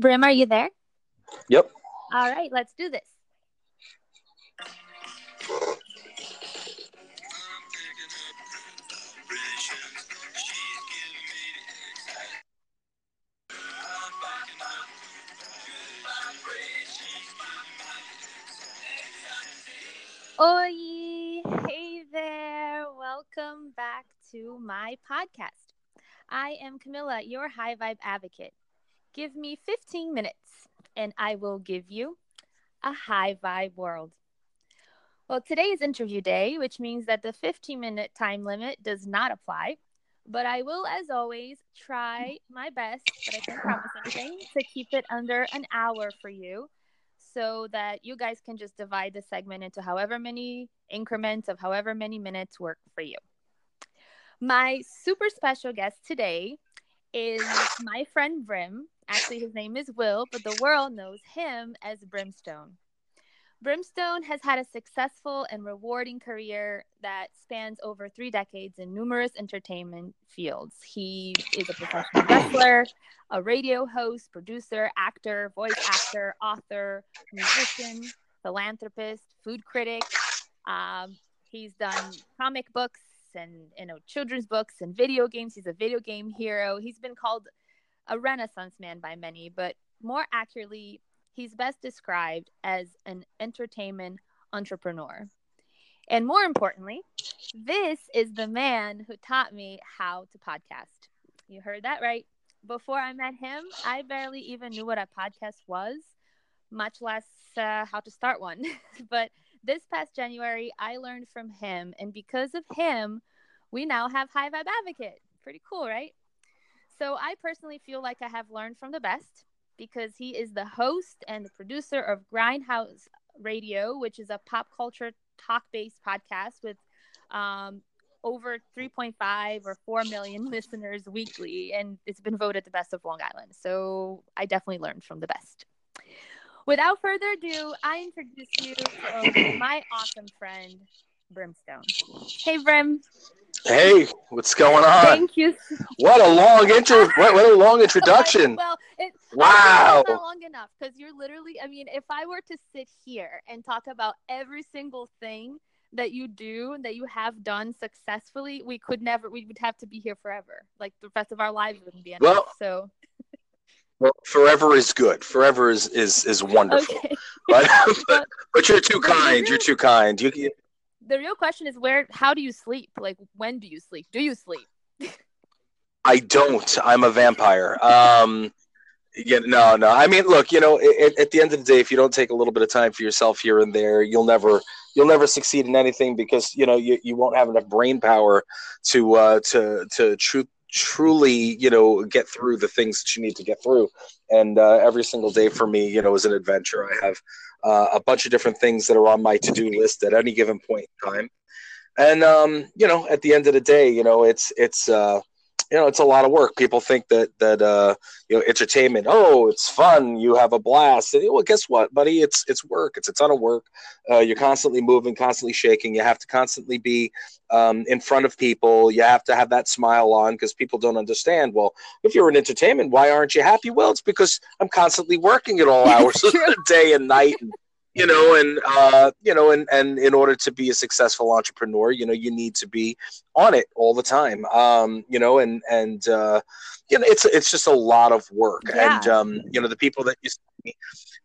Brim, are you there? Yep. All right, let's do this. Oi! Hey there! Welcome back to my podcast. I am Camilla, your high vibe advocate. Give me 15 minutes and I will give you a high vibe world. Well, today is interview day, which means that the 15 minute time limit does not apply. But I will, as always, try my best, but I can't promise anything, to keep it under an hour for you so that you guys can just divide the segment into however many increments of however many minutes work for you. My super special guest today is my friend Brim. Actually, his name is Will, but the world knows him as Brimstone. Brimstone has had a successful and rewarding career that spans over three decades in numerous entertainment fields. He is a professional wrestler, a radio host, producer, actor, voice actor, author, musician, philanthropist, food critic. Um, he's done comic books and you know children's books and video games. He's a video game hero. He's been called a renaissance man by many, but more accurately, he's best described as an entertainment entrepreneur. And more importantly, this is the man who taught me how to podcast. You heard that right. Before I met him, I barely even knew what a podcast was, much less uh, how to start one. but this past January, I learned from him. And because of him, we now have High Vibe Advocate. Pretty cool, right? So I personally feel like I have learned from the best because he is the host and the producer of Grindhouse Radio, which is a pop culture talk based podcast with um, over 3.5 or 4 million listeners weekly. And it's been voted the best of Long Island. So I definitely learned from the best. Without further ado, I introduce you to my awesome friend, Brimstone. Hey, Brim. Hey, what's going on? Thank you. What a long intro! what, what a long introduction! well, it, wow, not long enough because you're literally. I mean, if I were to sit here and talk about every single thing that you do that you have done successfully, we could never. We would have to be here forever. Like the rest of our lives wouldn't be enough. Well, so. Well, forever is good. Forever is is is wonderful. Okay. But, but, but you're too kind. You're too kind. You the real question is where how do you sleep? Like when do you sleep? Do you sleep? I don't. I'm a vampire. Um yeah no no. I mean look you know it, at the end of the day if you don't take a little bit of time for yourself here and there you'll never you'll never succeed in anything because you know you, you won't have enough brain power to uh to to tru- truly you know get through the things that you need to get through. And uh, every single day for me you know is an adventure. I have uh, a bunch of different things that are on my to-do list at any given point in time. And um, you know at the end of the day you know it's it's uh, you know it's a lot of work. People think that that uh you know entertainment oh it's fun you have a blast. And, well guess what buddy? It's it's work. It's a ton of work. Uh, you're constantly moving constantly shaking. You have to constantly be um, in front of people. You have to have that smile on because people don't understand. Well if you're in entertainment why aren't you happy? Well it's because i'm constantly working at all hours of the day and night and you know and uh, you know and and in order to be a successful entrepreneur you know you need to be on it all the time. Um, you know and and uh, you know it's it's just a lot of work yeah. and um, you know the people that you see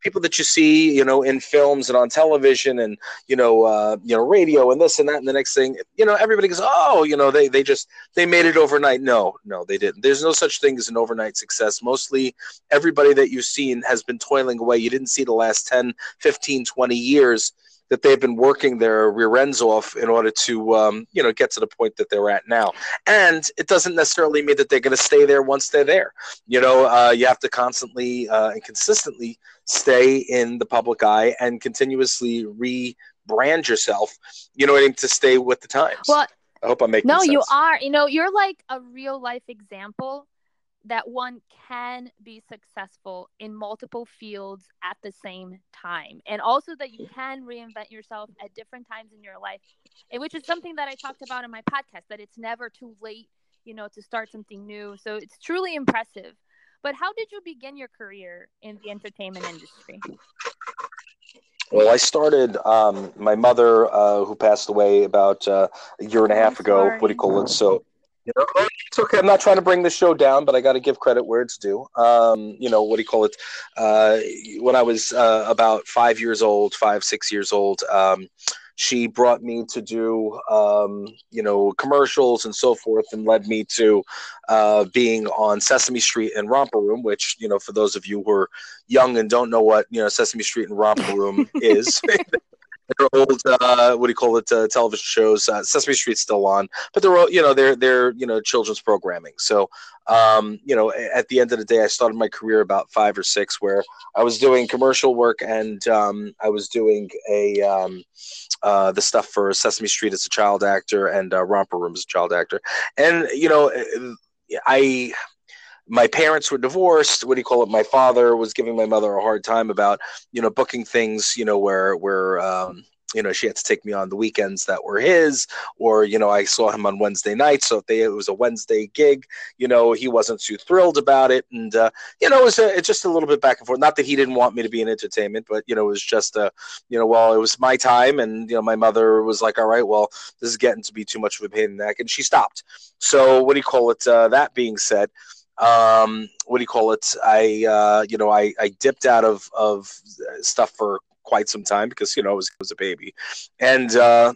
people that you see, you know, in films and on television and you know, uh, you know, radio and this and that and the next thing, you know, everybody goes, oh, you know, they they just they made it overnight. No, no, they didn't. There's no such thing as an overnight success. Mostly everybody that you've seen has been toiling away. You didn't see the last 10, 15, 20 years that they've been working their rear ends off in order to um, you know get to the point that they're at now. And it doesn't necessarily mean that they're going to stay there once they're there. You know uh, you have to constantly uh, and consistently stay in the public eye and continuously rebrand yourself you know what I mean, to stay with the times. Well i hope i'm making no sense. you are. You know you're like a real life example that one can be successful in multiple fields at the same time and also that you can reinvent yourself at different times in your life which is something that i talked about in my podcast that it's never too late you know to start something new so it's truly impressive But how did you begin your career in the entertainment industry? Well, I started. Um, my mother, uh, who passed away about uh, a year and a half ago. What do you call it? So, you know, oh, it's okay. I'm not trying to bring the show down, but I got to give credit where it's due. Um, you know, what do you call it? Uh, when I was uh, about five years old, five six years old, um, she brought me to do, um, you know, commercials and so forth, and led me to uh, being on Sesame Street and Romper Room. Which, you know, for those of you who are young and don't know what you know Sesame Street and Romper Room is. They're old, uh, what do you call it? Uh, television shows. Uh, Sesame Street's still on, but they're all, you know, they're they're you know children's programming. So, um, you know, at the end of the day, I started my career about five or six, where I was doing commercial work and um, I was doing a um, uh, the stuff for Sesame Street as a child actor and uh, Romper Room as a child actor, and you know, I my parents were divorced. What do you call it? My father was giving my mother a hard time about, you know, booking things, you know, where where um, you know she had to take me on the weekends that were his, or you know, I saw him on Wednesday night So if they, it was a Wednesday gig, you know, he wasn't too thrilled about it, and uh, you know, it was a, it's just a little bit back and forth. Not that he didn't want me to be in entertainment, but you know, it was just a, you know, well, it was my time, and you know, my mother was like, all right, well, this is getting to be too much of a pain in the neck, and she stopped. So what do you call it? Uh, that being said um what do you call it? I uh you know i i dipped out of of stuff for quite some time because you know i was, I was a baby. And uh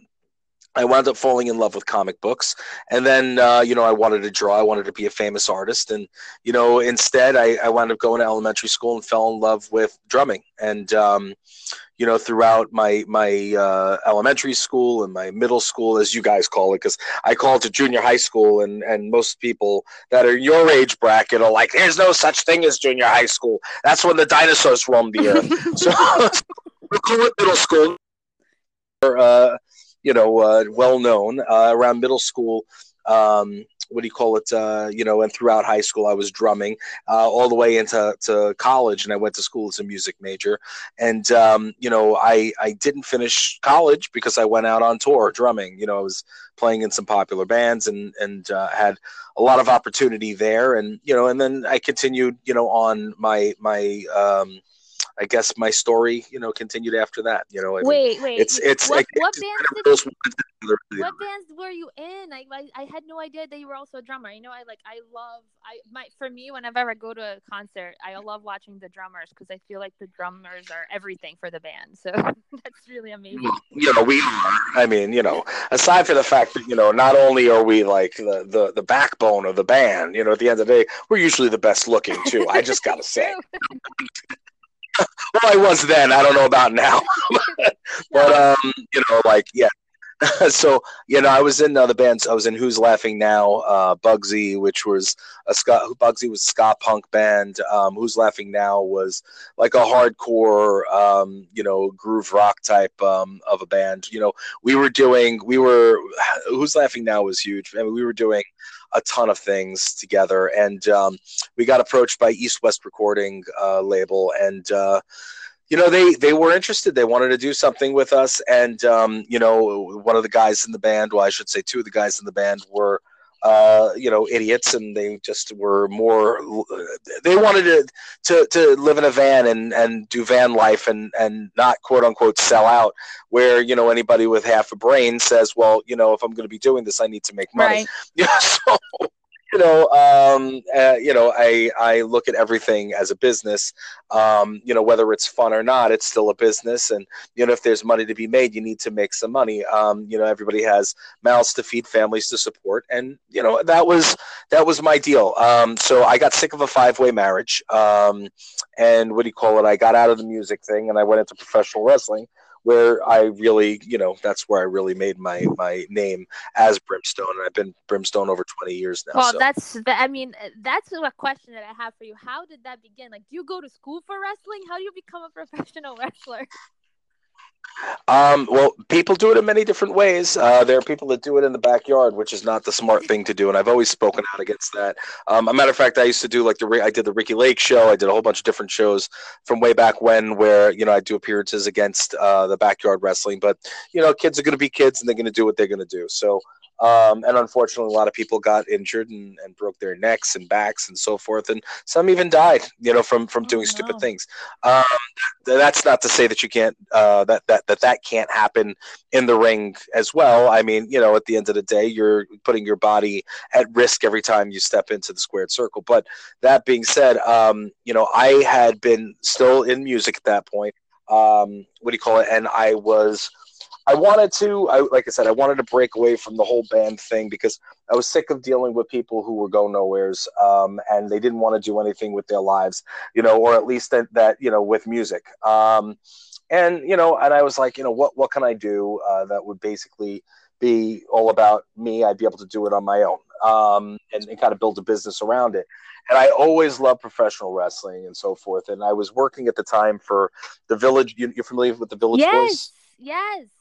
I wound up falling in love with comic books, and then uh, you know I wanted to draw. I wanted to be a famous artist, and you know instead I, I wound up going to elementary school and fell in love with drumming. And um, you know throughout my my uh, elementary school and my middle school, as you guys call it, because I call it junior high school, and and most people that are your age bracket are like, "There's no such thing as junior high school. That's when the dinosaurs roamed the earth." so we call it middle school. Uh, you know, uh, well known uh, around middle school. Um, what do you call it? Uh, you know, and throughout high school, I was drumming uh, all the way into to college, and I went to school as a music major. And um, you know, I I didn't finish college because I went out on tour drumming. You know, I was playing in some popular bands and and uh, had a lot of opportunity there. And you know, and then I continued, you know, on my my. Um, I guess my story, you know, continued after that. You know, I mean, Wait, wait. it's it's what, like what it's bands did those ones that literally- what bands were you in? I, I I had no idea that you were also a drummer. You know, I like I love I my for me whenever I go to a concert, I love watching the drummers because I feel like the drummers are everything for the band. So that's really amazing. you know we are i mean you know aside from the fact that you know not only are we like the, the the backbone of the band you know at the end of the day we're usually the best looking too i just gotta say. well i was then. I don't know about now. But um you know like yeah. So you know i was in uh, the bands. I was in who's laughing now uh bugsy which was a ska bugsy was a ska punk band. Um who's laughing now was like a hardcore um you know groove rock type um of a band. You know we were doing we were who's laughing now was huge. I mean, we were doing a ton of things together. And um we got approached by east west recording uh label and uh you know they they were interested. They wanted to do something with us. And um, you know one of the guys in the band well i should say two of the guys in the band were uh, you know idiots and they just were more they wanted to, to to live in a van and and do van life and and not quote unquote sell out where you know anybody with half a brain says well you know if i'm going to be doing this i need to make money Right. yeah so you know um uh, you know i i look at everything as a business. Um you know whether it's fun or not it's still a business. And you know if there's money to be made you need to make some money. Um you know everybody has mouths to feed families to support. And you know that was that was my deal. Um so i got sick of a five-way marriage. Um and what do you call it? I got out of the music thing and i went into professional wrestling where I really, you know, that's where I really made my my name as Brimstone, and I've been Brimstone over twenty years now. Well, so. that's the, I mean, that's a question that I have for you. How did that begin? Like, do you go to school for wrestling? How do you become a professional wrestler? Um, well, people do it in many different ways. Uh, there are people that do it in the backyard, which is not the smart thing to do, and I've always spoken out against that. Um, a matter of fact, I used to do like the I did the Ricki Lake show. I did a whole bunch of different shows from way back when, where you know I do appearances against uh, the backyard wrestling. But you know, kids are going to be kids, and they're going to do what they're going to do. So. Um, and unfortunately, a lot of people got injured and, and, broke their necks and backs and so forth, and some even died, you know, from from oh, doing no. stupid things. Um, that's not to say that you can't uh, that that that that can't happen in the ring as well. I mean, you know, at the end of the day, you're putting your body at risk every time you step into the squared circle. But that being said, um, you know, I had been still in music at that point. Um, what do you call it? And I was I wanted to, I, like I said, I wanted to break away from the whole band thing because I was sick of dealing with people who were go nowheres, um, and they didn't want to do anything with their lives, you know, or at least that, that you know, with music. Um, and you know, and I was like, you know, what what can I do uh, that would basically be all about me? I'd be able to do it on my own, um, and, and kind of build a business around it and I always loved professional wrestling and so forth. And I was working at the time for the Village. You, are familiar with the Village yes? Yes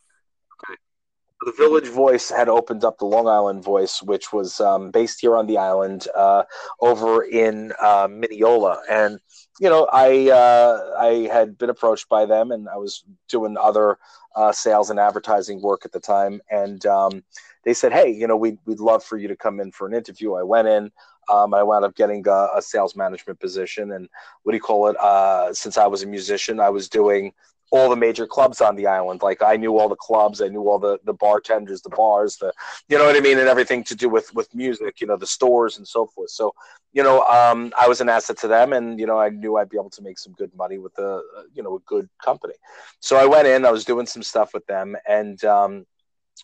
the Village Voice had opened up the Long Island Voice, which was um, based here on the island, uh, over in uh, Mineola, and you know, I uh, I had been approached by them, and I was doing other uh, sales and advertising work at the time, and um, they said, "Hey, you know, we'd we'd love for you to come in for an interview." I went in. Um, I wound up getting a, a, sales management position, and what do you call it? Uh, since I was a musician, I was doing all the major clubs on the island. Like I knew all the clubs, I knew all the the bartenders, the bars, the you know what I mean, and everything to do with with music, you know, the stores and so forth. So, you know, um, I was an asset to them, and you know, I knew I'd be able to make some good money with a you know a good company. So I went in, I was doing some stuff with them, and um,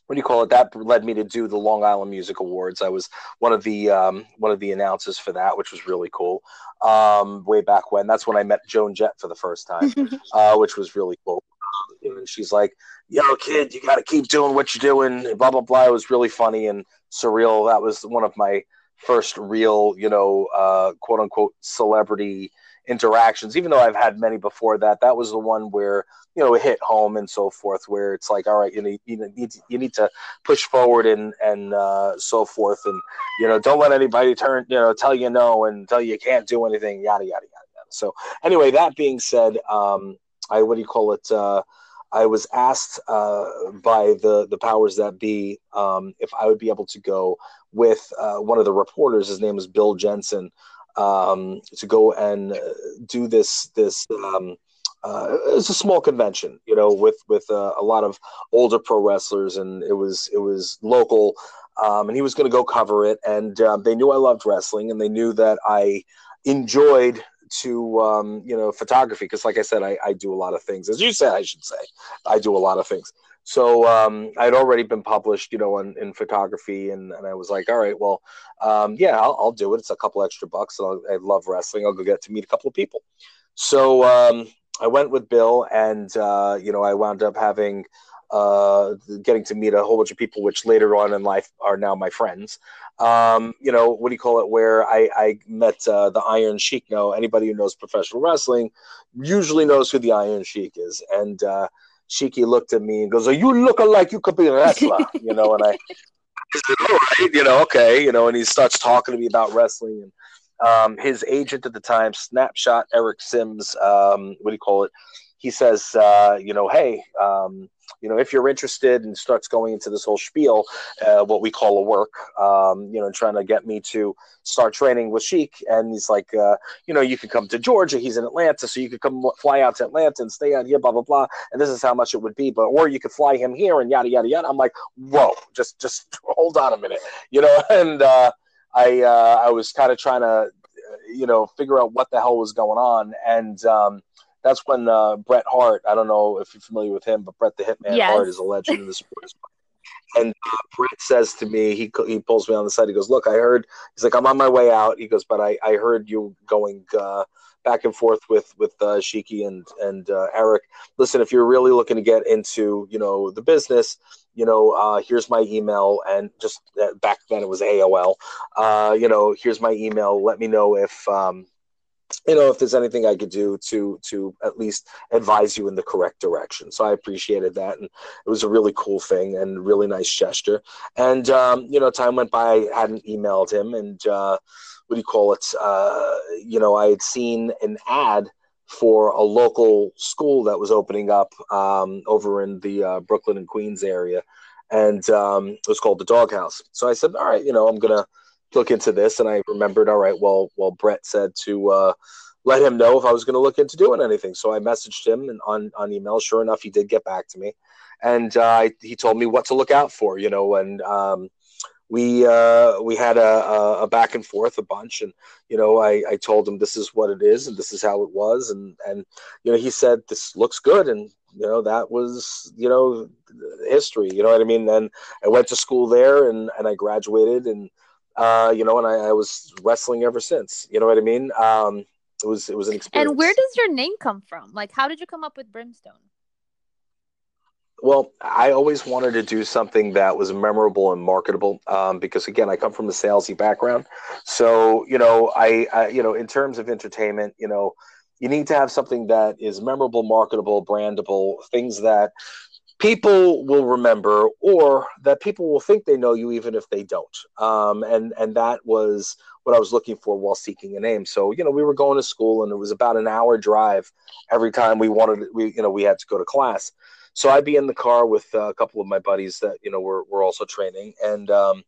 what do you call it? That led me to do the Long Island Music Awards. I was one of the um, one of the announcers for that, which was really cool. Um, way back when, that's when I met Joan Jett for the first time, uh, which was really cool. And she's like, "Yo, kid, you got to keep doing what you're doing." Blah blah blah. It was really funny and surreal. That was one of my first real, you know, uh, quote unquote celebrity interactions. Even though I've had many before that, that was the one where you know it hit home and so forth where it's like all right you need you need to, you need to push forward and and uh, so forth and you know don't let anybody turn you know tell you no and tell you can't do anything yada yada yada, yada. so anyway that being said um i what do you call it uh I was asked uh, by the the powers that be um, if I would be able to go with uh, one of the reporters. His name is Bill Jensen um, to go and uh, do this this um, uh, it was a small convention, you know, with with uh, a lot of older pro wrestlers, and it was it was local, um, and he was going to go cover it, and um, they knew I loved wrestling, and they knew that I enjoyed to um, you know photography because, like I said, I, I do a lot of things, as you said, I should say, I do a lot of things. So um, I'd already been published, you know, in, in photography, and, and I was like, all right, well, um, yeah, I'll, I'll do it. It's a couple extra bucks. and I love wrestling. I'll go get to meet a couple of people. So um, I went with Bill, and uh, you know, I wound up having uh, getting to meet a whole bunch of people, which later on in life are now my friends. Um, you know, what do you call it? Where I, I met uh, the Iron Sheik. Now, anybody who knows professional wrestling usually knows who the Iron Sheik is, and uh, Sheiky looked at me and goes, "Are you looking like you could be a wrestler?" you know, and I. said, all right, you know, okay, you know, and he starts talking to me about wrestling and um, his agent at the time, Snapshot Eric Sims, um, what do you call it? He says, uh, you know, hey, um, you know, if you're interested and starts going into this whole spiel, uh, what we call a work, um, you know, trying to get me to start training with Sheik. And he's like, uh, you know, you could come to Georgia. He's in Atlanta. So you could come fly out to Atlanta and stay out here, blah, blah, blah. And this is how much it would be. But, or you could fly him here and yada, yada, yada. I'm like, whoa, just, just hold on a minute, you know, and, uh, I uh, I was kind of trying to, uh, you know, figure out what the hell was going on, and um, that's when uh, Bret Hart. I don't know if you're familiar with him, but Bret the Hitman yes. Hart is a legend in the sport. And uh, Bret says to me, he he pulls me on the side. He goes, "Look, I heard." He's like, "I'm on my way out." He goes, "But I I heard you going." Uh, back and forth with with uh, Sheiky and and uh, Eric. Listen, if you're really looking to get into you know the business, you know, uh, here's my email, and just uh, back then it was AOL. Uh, you know, here's my email. Let me know if um, you know if there's anything I could do to to at least advise you in the correct direction. So I appreciated that, and it was a really cool thing and really nice gesture. And um, you know, time went by. I hadn't emailed him, and uh, what do you call it? Uh, you know, I had seen an ad for a local school that was opening up um, over in the uh, Brooklyn and Queens area. and um, it was called the Doghouse. So I said, all right, you know, I'm gonna look into this, and I remembered, all right, well, well, Bret said to uh, let him know if I was going to look into doing anything. So I messaged him and on on email. Sure enough, he did get back to me, and uh, he told me what to look out for. You know, and um, we uh, we had a, a, back and forth a bunch, and you know, I, I told him this is what it is and this is how it was, and and you know, he said this looks good, and you know, that was you know history. You know what I mean? And I went to school there, and and I graduated, and uh, you know, and I, I was wrestling ever since. You know what I mean? Um, it was it was an experience. And where does your name come from? Like, how did you come up with Brimstone? Well, I always wanted to do something that was memorable and marketable um, because, again, I come from a salesy background. So, you know, I, I, you know, in terms of entertainment, you know, you need to have something that is memorable, marketable, brandable, things that people will remember or that people will think they know you even if they don't. Um, and and that was what I was looking for while seeking a name. So, you know, we were going to school and it was about an hour drive every time we wanted we you know, we had to go to class. So I'd be in the car with uh, a couple of my buddies that you know were were also training, and um,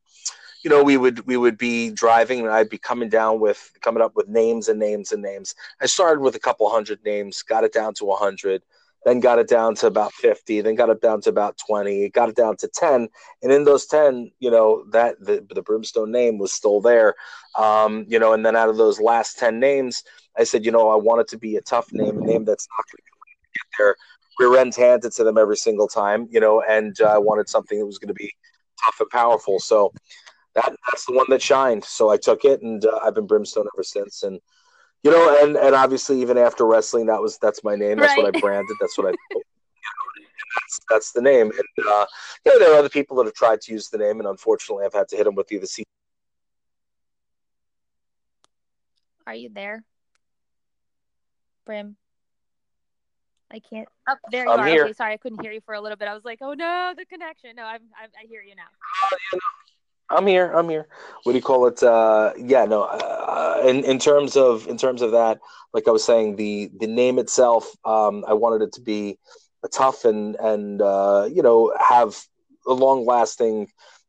you know we would we would be driving, and I'd be coming down with coming up with names and names and names. I started with a couple hundred names, got it down to a hundred, then got it down to about 50 then got it down to about 20 got it down to 10 and in those 10 you know that the, the brimstone name was still there um, you know and then out of those last 10 names i said you know i want it to be a tough name a name that's not going to get there rear ends handed to them every single time, you know, and uh, I wanted something that was going to be tough and powerful. So that that's the one that shined. So I took it, and uh, I've been Brimstone ever since. And you know, and and obviously even after wrestling, that was that's my name. That's right. what I branded. That's what I. that's that's the name. And uh, you know, there are other people that have tried to use the name, and unfortunately, I've had to hit them with either. C- Are you there, Brim? I can't. Oh, there you I'm are. Here. Okay, sorry, I couldn't hear you for a little bit. I was like, oh no, the connection. No, I'm, I'm i hear you now. I'm here. I'm here. What do you call it? Uh, yeah, no. Uh, in in terms of in terms of that, like I was saying, the the name itself, um, I wanted it to be a tough and and uh, you know have a long lasting,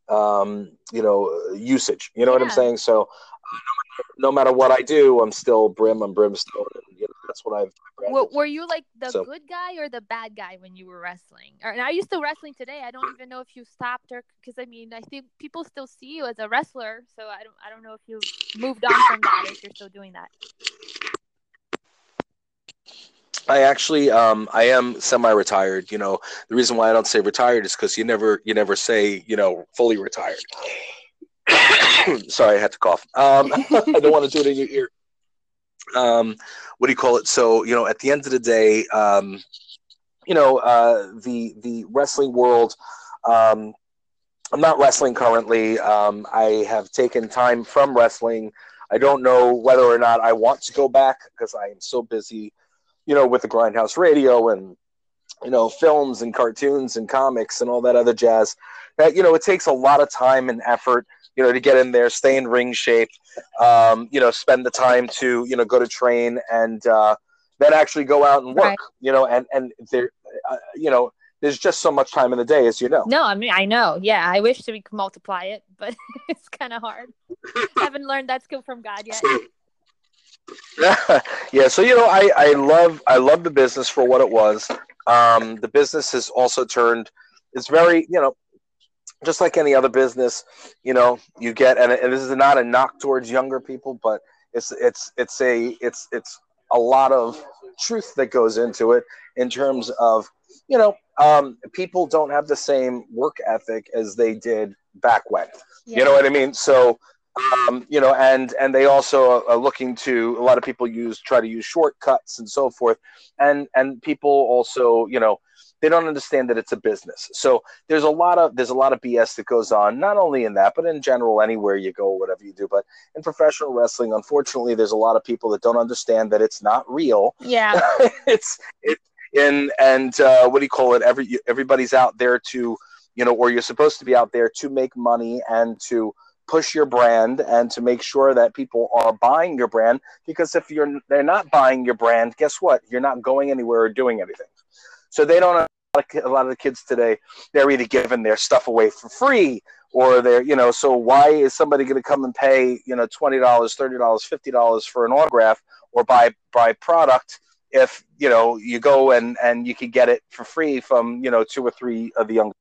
um, you know, usage. You know yeah. what I'm saying? So, uh, no matter what I do, I'm still brim. I'm brimstone. And, you that's what I've. Well, were you like the so. good guy or the bad guy when you were wrestling? Or, and are you still wrestling today? I don't even know if you stopped or because I mean I think people still see you as a wrestler. So I don't I don't know if you moved on from that if you're still doing that. I actually, um, I am semi-retired. You know, the reason why I don't say retired is because you never, you never say, you know, fully retired. Sorry, I had to cough. Um, I don't want to do it in your ear. Um, what do you call it? So, you know, at the end of the day, um, you know, uh, the the wrestling world. Um, I'm not wrestling currently. Um, I have taken time from wrestling. I don't know whether or not I want to go back because I am so busy, you know, with the Grindhouse Radio and you know films and cartoons and comics and all that other jazz. That you know, it takes a lot of time and effort you know, to get in there, stay in ring shape, um, you know, spend the time to, you know, go to train and uh, then actually go out and work, right. you know, and, and there, uh, you know, there's just so much time in the day, as you know. No, I mean, I know. Yeah. I wish we could multiply it, but it's kind of hard. I haven't learned that skill from God yet. yeah. So, you know, I, I love, I love the business for what it was. Um, the business has also turned, it's very, you know, just like any other business, you know, you get and, and this is not a knock towards younger people, but it's it's it's a it's it's a lot of truth that goes into it in terms of you know um, people don't have the same work ethic as they did back when. Yeah. You know what I mean? So um, you know, and and they also are looking to a lot of people use try to use shortcuts and so forth, and and people also you know they don't understand that it's a business. So there's a lot of there's a lot of BS that goes on, not only in that, but in general, anywhere you go, whatever you do. But in professional wrestling, unfortunately, there's a lot of people that don't understand that it's not real. Yeah, it's it and and uh, what do you call it? Every everybody's out there to you know, or you're supposed to be out there to make money and to push your brand and to make sure that people are buying your brand because if you're they're not buying your brand guess what you're not going anywhere or doing anything so they don't a lot of the kids today they're either giving their stuff away for free or they're you know so why is somebody going to come and pay you know $20 $30 $50 for an autograph or buy buy product if you know you go and and you can get it for free from you know two or three of the young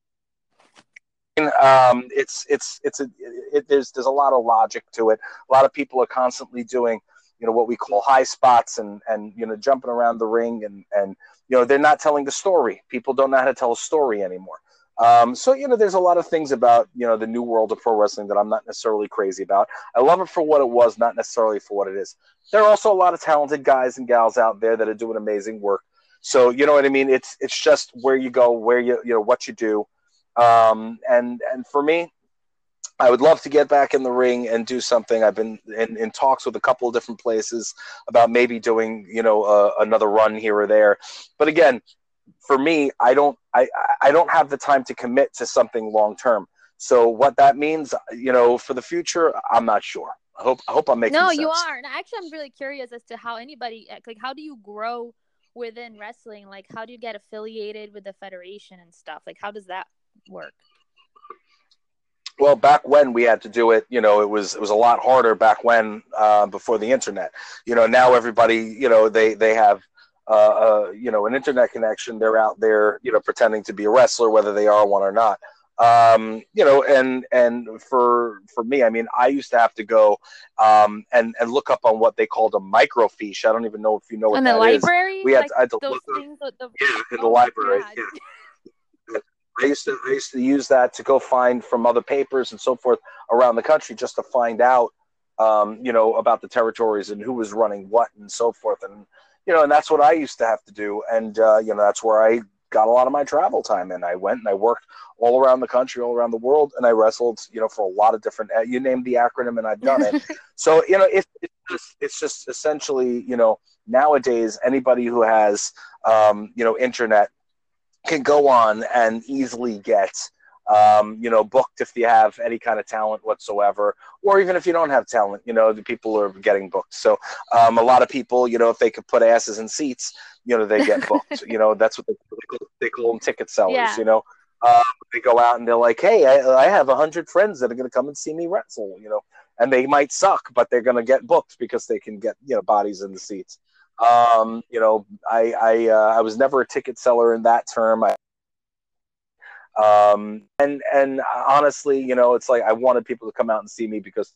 um, it's it's it's a it, there's there's a lot of logic to it. A lot of people are constantly doing you know what we call high spots and and you know jumping around the ring and and you know they're not telling the story. People don't know how to tell a story anymore. Um, so you know, there's a lot of things about you know the new world of pro wrestling that I'm not necessarily crazy about. I love it for what it was, not necessarily for what it is. There are also a lot of talented guys and gals out there that are doing amazing work. So you know what I mean. It's it's just where you go, where you you know what you do, um, and and for me, I would love to get back in the ring and do something. I've been in, in talks with a couple of different places about maybe doing, you know, uh, another run here or there. But again, for me, I don't, I, I don't have the time to commit to something long term. So what that means, you know, for the future, I'm not sure. I hope, I hope I'm making. No, sense. you are. And actually, I'm really curious as to how anybody, like, how do you grow within wrestling? Like, how do you get affiliated with the federation and stuff? Like, how does that work? Well back when we had to do it you know it was it was a lot harder back when uh, before the internet. You know now everybody you know they they have uh, uh, you know an internet connection. They're out there you know pretending to be a wrestler whether they are one or not. Um, you know and and for for me i mean i used to have to go um, and and look up on what they called a microfiche. I don't even know if you know what in the that is. library? we had, like I had to look up, things that the yeah in the Oh, library yeah I used to I used to use that to go find from other papers and so forth around the country just to find out, um, you know, about the territories and who was running what and so forth, and you know, and that's what I used to have to do, and uh, you know, that's where I got a lot of my travel time in. I went and I worked all around the country, all around the world, and I wrestled, you know, for a lot of different. uh, You name the acronym, and I've done it. so you know, it, it's just, it's just essentially, you know, nowadays anybody who has, um, you know, internet can go on and easily get um, you know booked if you have any kind of talent whatsoever or even if you don't have talent you know the people are getting booked. So um, a lot of people you know if they could put asses in seats you know they get booked. You know that's what they, they, call, they call them ticket sellers Yeah. you know. Um, they go out and they're like hey i, I have a hundred friends that are going to come and see me wrestle you know and they might suck but they're going to get booked because they can get you know bodies in the seats um, you know, I I, uh, I was never a ticket seller in that term. I, um, and and honestly, you know, it's like I wanted people to come out and see me because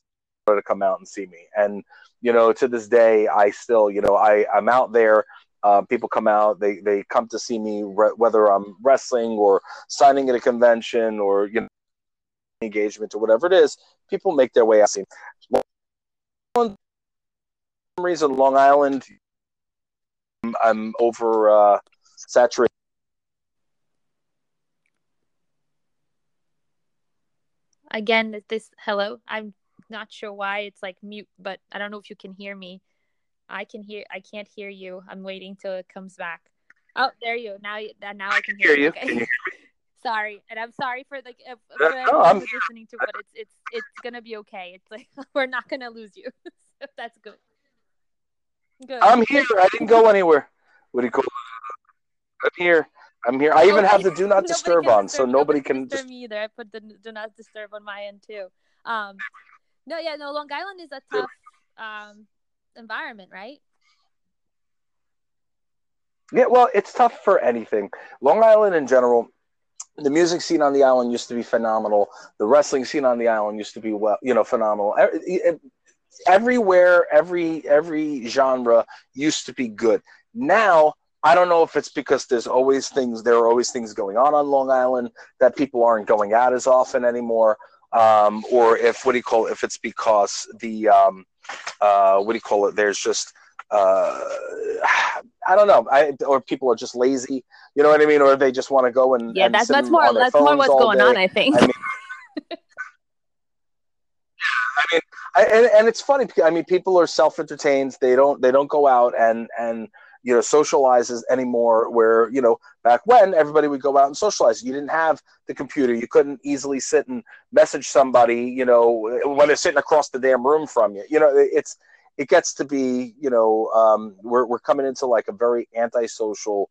to come out and see me. And you know, to this day, I still, you know, I I'm out there. Uh, people come out, they they come to see me, re- whether I'm wrestling or signing at a convention or you know engagement or whatever it is. People make their way out. For some reason, Long Island I'm, I'm over uh, saturated. Again, this hello. I'm not sure why it's like mute, but I don't know if you can hear me. I can hear. I can't hear you. I'm waiting till it comes back. Oh, there you. Now, you- now I can hear, Hear you? Okay. Can you Sorry, and I'm sorry for like if, for no, I'm listening to, but it's it's it's gonna be okay. It's like we're not gonna lose you. so that's good. Good. I'm here. I didn't go anywhere. What do you call? I'm here. I'm here. I even have the do not disturb on, so disturb- nobody can. disturb Dis- me either. I put the do not disturb on my end too. Um, no, yeah, no. Long Island is a tough um environment, right? yeah, well, it's tough for anything. Long Island in general. The music scene on the island used to be phenomenal. The wrestling scene on the island used to be well, you know, phenomenal. E- it- Everywhere, every every genre used to be good. Now, I don't know if it's because there's always things there are always things going on on Long Island that people aren't going out as often anymore, um, or if what do you call it? If it's because the um, uh, what do you call it? There's just uh, I don't know. I or people are just lazy. You know what I mean? Or they just want to go and Yeah, and that's that's more that's more what's going day. on. I think. I mean, I, mean, and, and it's funny. I mean, people are self-entertained. They don't they don't go out and and you know socializes anymore. Where you know back when everybody would go out and socialize. You didn't have the computer. You couldn't easily sit and message somebody. You know when they're sitting across the damn room from you. You know it's it gets to be you know um, we're we're coming into like a very antisocial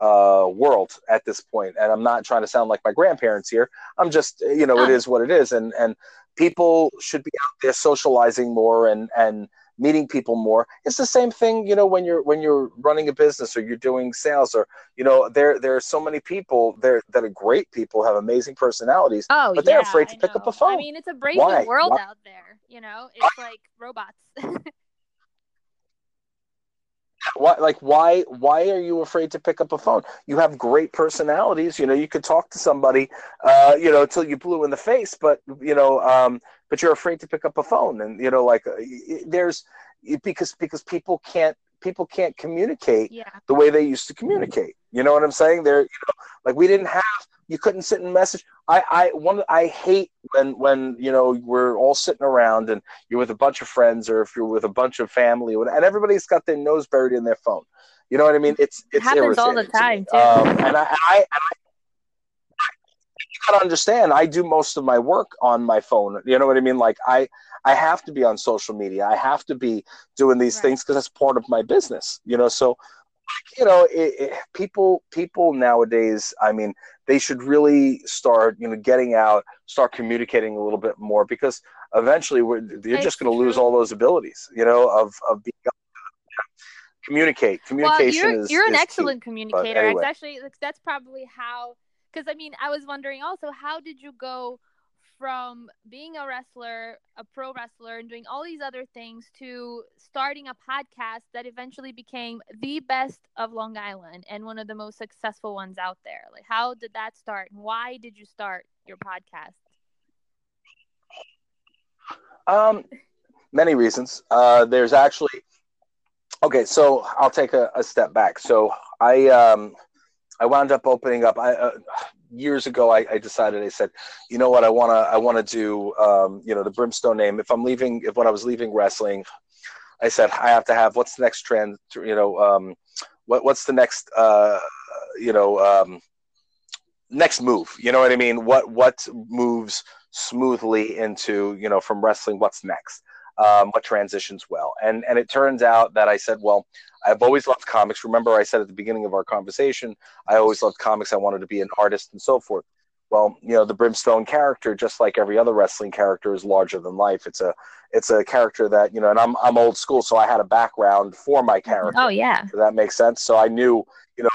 uh, world at this point. And I'm not trying to sound like my grandparents here. I'm just, you know, it is what it is. And and people should be out there socializing more and and meeting people more. It's the same thing, you know, when you're when you're running a business or you're doing sales or you know, there there are so many people there that are great people, have amazing personalities, oh, but they're yeah, afraid to I pick know. up a phone. I mean, it's a brave Why? new world Why? out there. You know, it's like robots. why like why why are you afraid to pick up a phone? You have great personalities you know you could talk to somebody uh you know till you blew in the face but you know um but you're afraid to pick up a phone and you know like uh, there's because because people can't people can't communicate yeah. the way they used to communicate. You know what i'm saying? They're you know like we didn't have you couldn't sit and message. I i one i hate when when you know we're all sitting around and you're with a bunch of friends or if you're with a bunch of family and everybody's got their nose buried in their phone. You know what i mean? It's It it's happens all the time, too. um, and i and i, and I you gotta understand i do most of my work on my phone. You know what i mean? Like i i have to be on social media. I have to be doing these Right. things because that's part of my business you know? So you know it, it, people people nowadays i mean they should really start you know getting out start communicating a little bit more because eventually we're, you're It's just going to lose all those abilities you know of of being communicate Well, communication you're is you're an is key. excellent communicator. anyway. It's actually that's probably how. Because I mean, I was wondering also, how did you go from being a wrestler, a pro wrestler, and doing all these other things to starting a podcast that eventually became the best of Long Island and one of the most successful ones out there? Like, how did that start? Why did you start your podcast? Um, many reasons. Uh, there's actually okay. So I'll take a, a step back. So I um, I wound up opening up. I uh, years ago I, I decided. I said, you know what? I wanna I wanna do um, you know the Brimstone name. If I'm leaving, if when I was leaving wrestling, I said I have to have what's the next trend. You know, um, what what's the next uh, you know um, next move? You know what I mean? What what moves smoothly into you know from wrestling? What's next? Um, what transitions well. And and it turns out that I said, well, I've always loved comics. Remember, I said at the beginning of our conversation, I always loved comics. I wanted to be an artist and so forth. Well, you know, the Brimstone character, just like every other wrestling character, is larger than life. It's a it's a character that you know, and I'm I'm old school, so I had a background for my character. Oh yeah, Does that makes sense? So I knew, you know,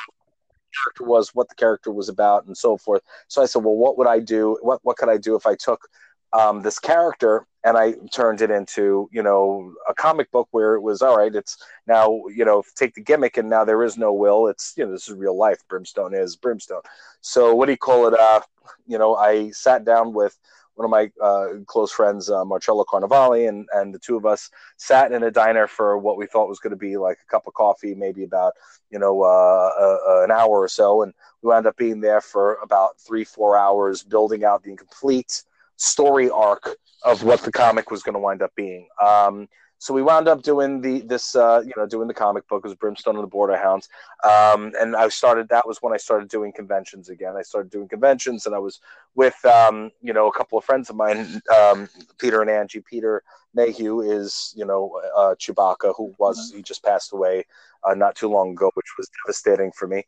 character was, what the character was about, and so forth. So I said, well, what would I do? What what could I do if I took um, this character and I turned it into, you know, a comic book where it was all right. It's now, you know, take the gimmick and now there is no will. It's you know, this is real life. Brimstone is Brimstone. So what do you call it? Uh, you know, I sat down with one of my uh, close friends, uh, Marcello Carnevale, and and the two of us sat in a diner for what we thought was going to be like a cup of coffee, maybe about you know uh, uh, an hour or so, and we wound up being there for about three four hours, building out the complete story arc of what the comic was going to wind up being. Um, so we wound up doing the this uh, you know doing the comic book it was Brimstone and the Border Hounds, um, and I started that was when I started doing conventions again. I started doing conventions, and I was with um, you know a couple of friends of mine, um, Peter and Angie. Peter Mayhew is you know uh, Chewbacca, who was he just passed away uh, not too long ago, which was devastating for me.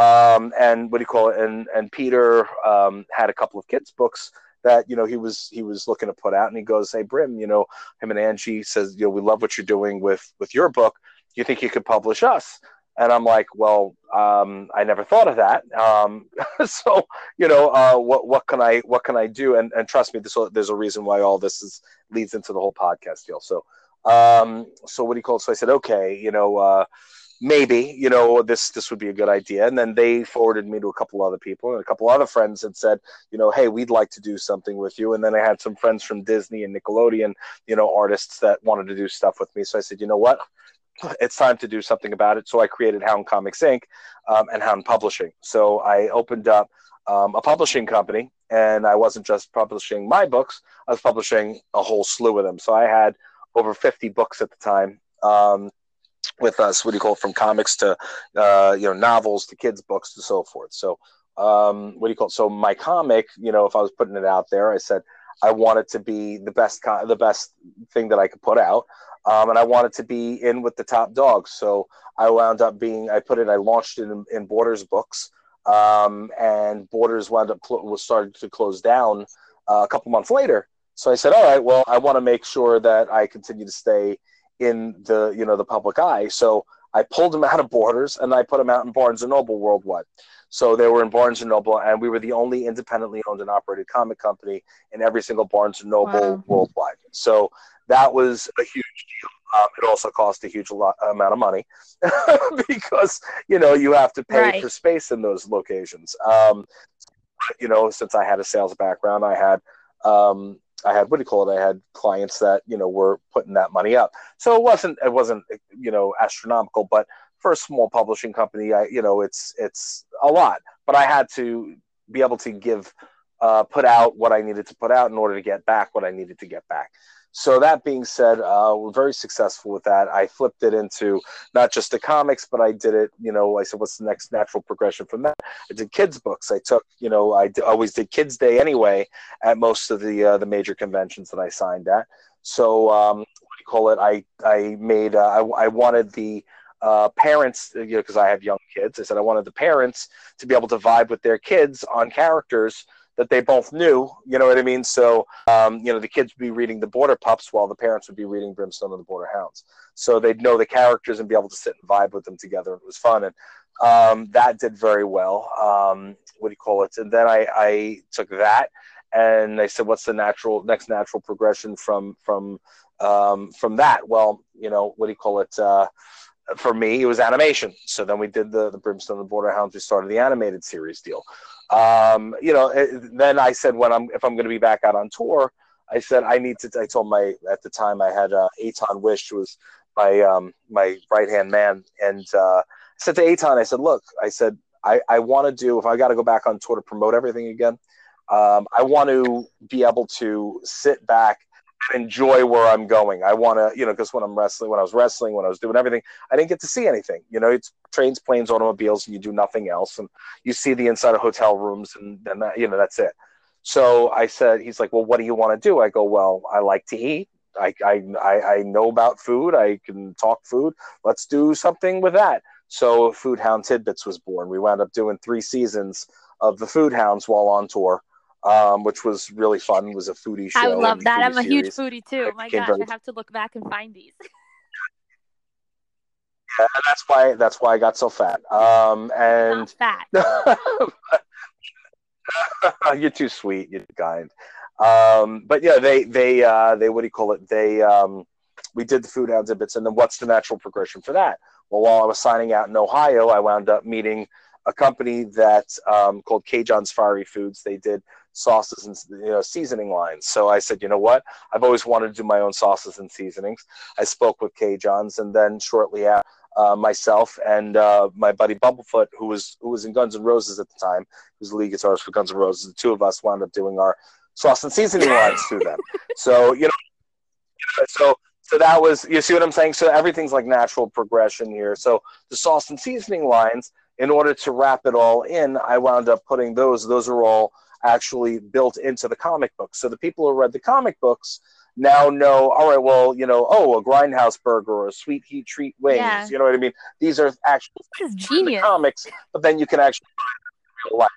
Um, and what do you call it? And and Peter um, had a couple of kids books that you know he was he was looking to put out. And he goes hey brim you know him and angie says you know we love what you're doing with with your book. You think you could publish us? And i'm like well um, i never thought of that. Um, so you know uh, what what can i what can i do? And and trust me this there's a reason why all this is leads into the whole podcast deal. So um, so what do you call it? So i said okay you know uh, maybe you know this this would be a good idea. And then they forwarded me to a couple other people and a couple other friends had said you know hey we'd like to do something with you. And then i had some friends from disney and nickelodeon you know artists that wanted to do stuff with me. So i said you know what? It's time to do something about it. So i created hound comics inc um, and hound publishing. So i opened up um, a publishing company and i wasn't just publishing my books i was publishing a whole slew of them. So i had over 50 books at the time. Um, with us what do you call it from comics to uh, you know novels to kids books to so forth so um, what do you call it so my comic you know if i was putting it out there i said I wanted to be the best the best thing that I could put out, um, and I wanted to be in with the top dogs. So I wound up being I put it I launched it in, in Borders books, um, and Borders wound up cl- was started to close down uh, a couple months later. So I said, all right, well, I want to make sure that I continue to stay in the you know the public eye. So I pulled them out of Borders and I put them out in Barnes and Noble worldwide. So they were in Barnes and Noble, and we were the only independently owned and operated comic company in every single Barnes and Noble wow. worldwide. So that was a huge deal. Um, it also cost a huge lot, amount of money because you know you have to pay right. for space in those locations. Um, you know, since I had a sales background, I had um, I had what do you call it? I had clients that you know were putting that money up. So it wasn't it wasn't you know astronomical, but for a small publishing company, I you know it's it's a lot. But I had to be able to give uh, put out what I needed to put out in order to get back what I needed to get back. So that being said, uh, we're very successful with that. I flipped it into not just the comics, but I did it. You know, I said, "What's the next natural progression from that?" I did kids books. I took, you know, I d- always did Kids Day anyway at most of the uh, the major conventions that I signed at. So um, what do you call it? I I made uh, I, I wanted the uh, parents, you know, because I have young kids. I said I wanted the parents to be able to vibe with their kids on characters that they both knew. You know what I mean? So, um, you know, the kids would be reading the Border Pups while the parents would be reading Brimstone and the Border Hounds. So they'd know the characters and be able to sit and vibe with them together. It was fun, and um, that did very well. Um, what do you call it? And then I, I took that and I said, "What's the natural next natural progression from from um, from that?" Well, you know, what do you call it? Uh, for me, it was animation. So then we did the the Brimstone and the Border Hounds. We started the animated series deal. Um, you know, eh, then I said, when I'm if I'm going to be back out on tour, I said I need to. I told my at the time I had uh, Aton Wish, was my um, my right hand man, and uh, I said to Aton, I said, look, I said I I want to do if I got to go back on tour to promote everything again. Um, I want to be able to sit back enjoy where I'm going. I want to, you know, because when I'm wrestling, when I was wrestling, when I was doing everything, I didn't get to see anything. You know, it's trains, planes, automobiles, and you do nothing else, and you see the inside of hotel rooms, and then that, you know that's it. So I said, he's like, well, what do you want to do? I go, well, I like to eat. I, I, I know about food. I can talk food. Let's do something with that. So Food Hound Tidbits was born. We wound up doing three seasons of the Food Hounds while on tour um, which was really fun. It was a foodie show. I love that. I'm a huge foodie too. My gosh, very... I have to look back and find these. yeah, that's why that's why I got so fat. Um, and fat. you're too sweet. You're kind. Um, but yeah, they they uh, they what do you call it? They um, we did the food exhibits, and then what's the natural progression for that? Well, while I was signing out in Ohio, I wound up meeting a company that um, called CaJohn's Fiery Foods. They did sauces and you know seasoning lines. So I said, you know what? I've always wanted to do my own sauces and seasonings. I spoke with CaJohn's, and then shortly after. Uh, myself and uh, my buddy Bumblefoot, who was who was in Guns N' Roses at the time, who's the lead guitarist for Guns N' Roses. The two of us wound up doing our sauce and seasoning lines through them. So you know, so so that was you see what I'm saying. So everything's like natural progression here. So the sauce and seasoning lines, in order to wrap it all in, I wound up putting those. Those are all actually built into the comic books. So the people who read the comic books now know, all right, well, you know, oh, a grindhouse burger or a sweet heat treat wings. Yeah. You know what I mean? These are actual genius. comics, but then you can actually real life.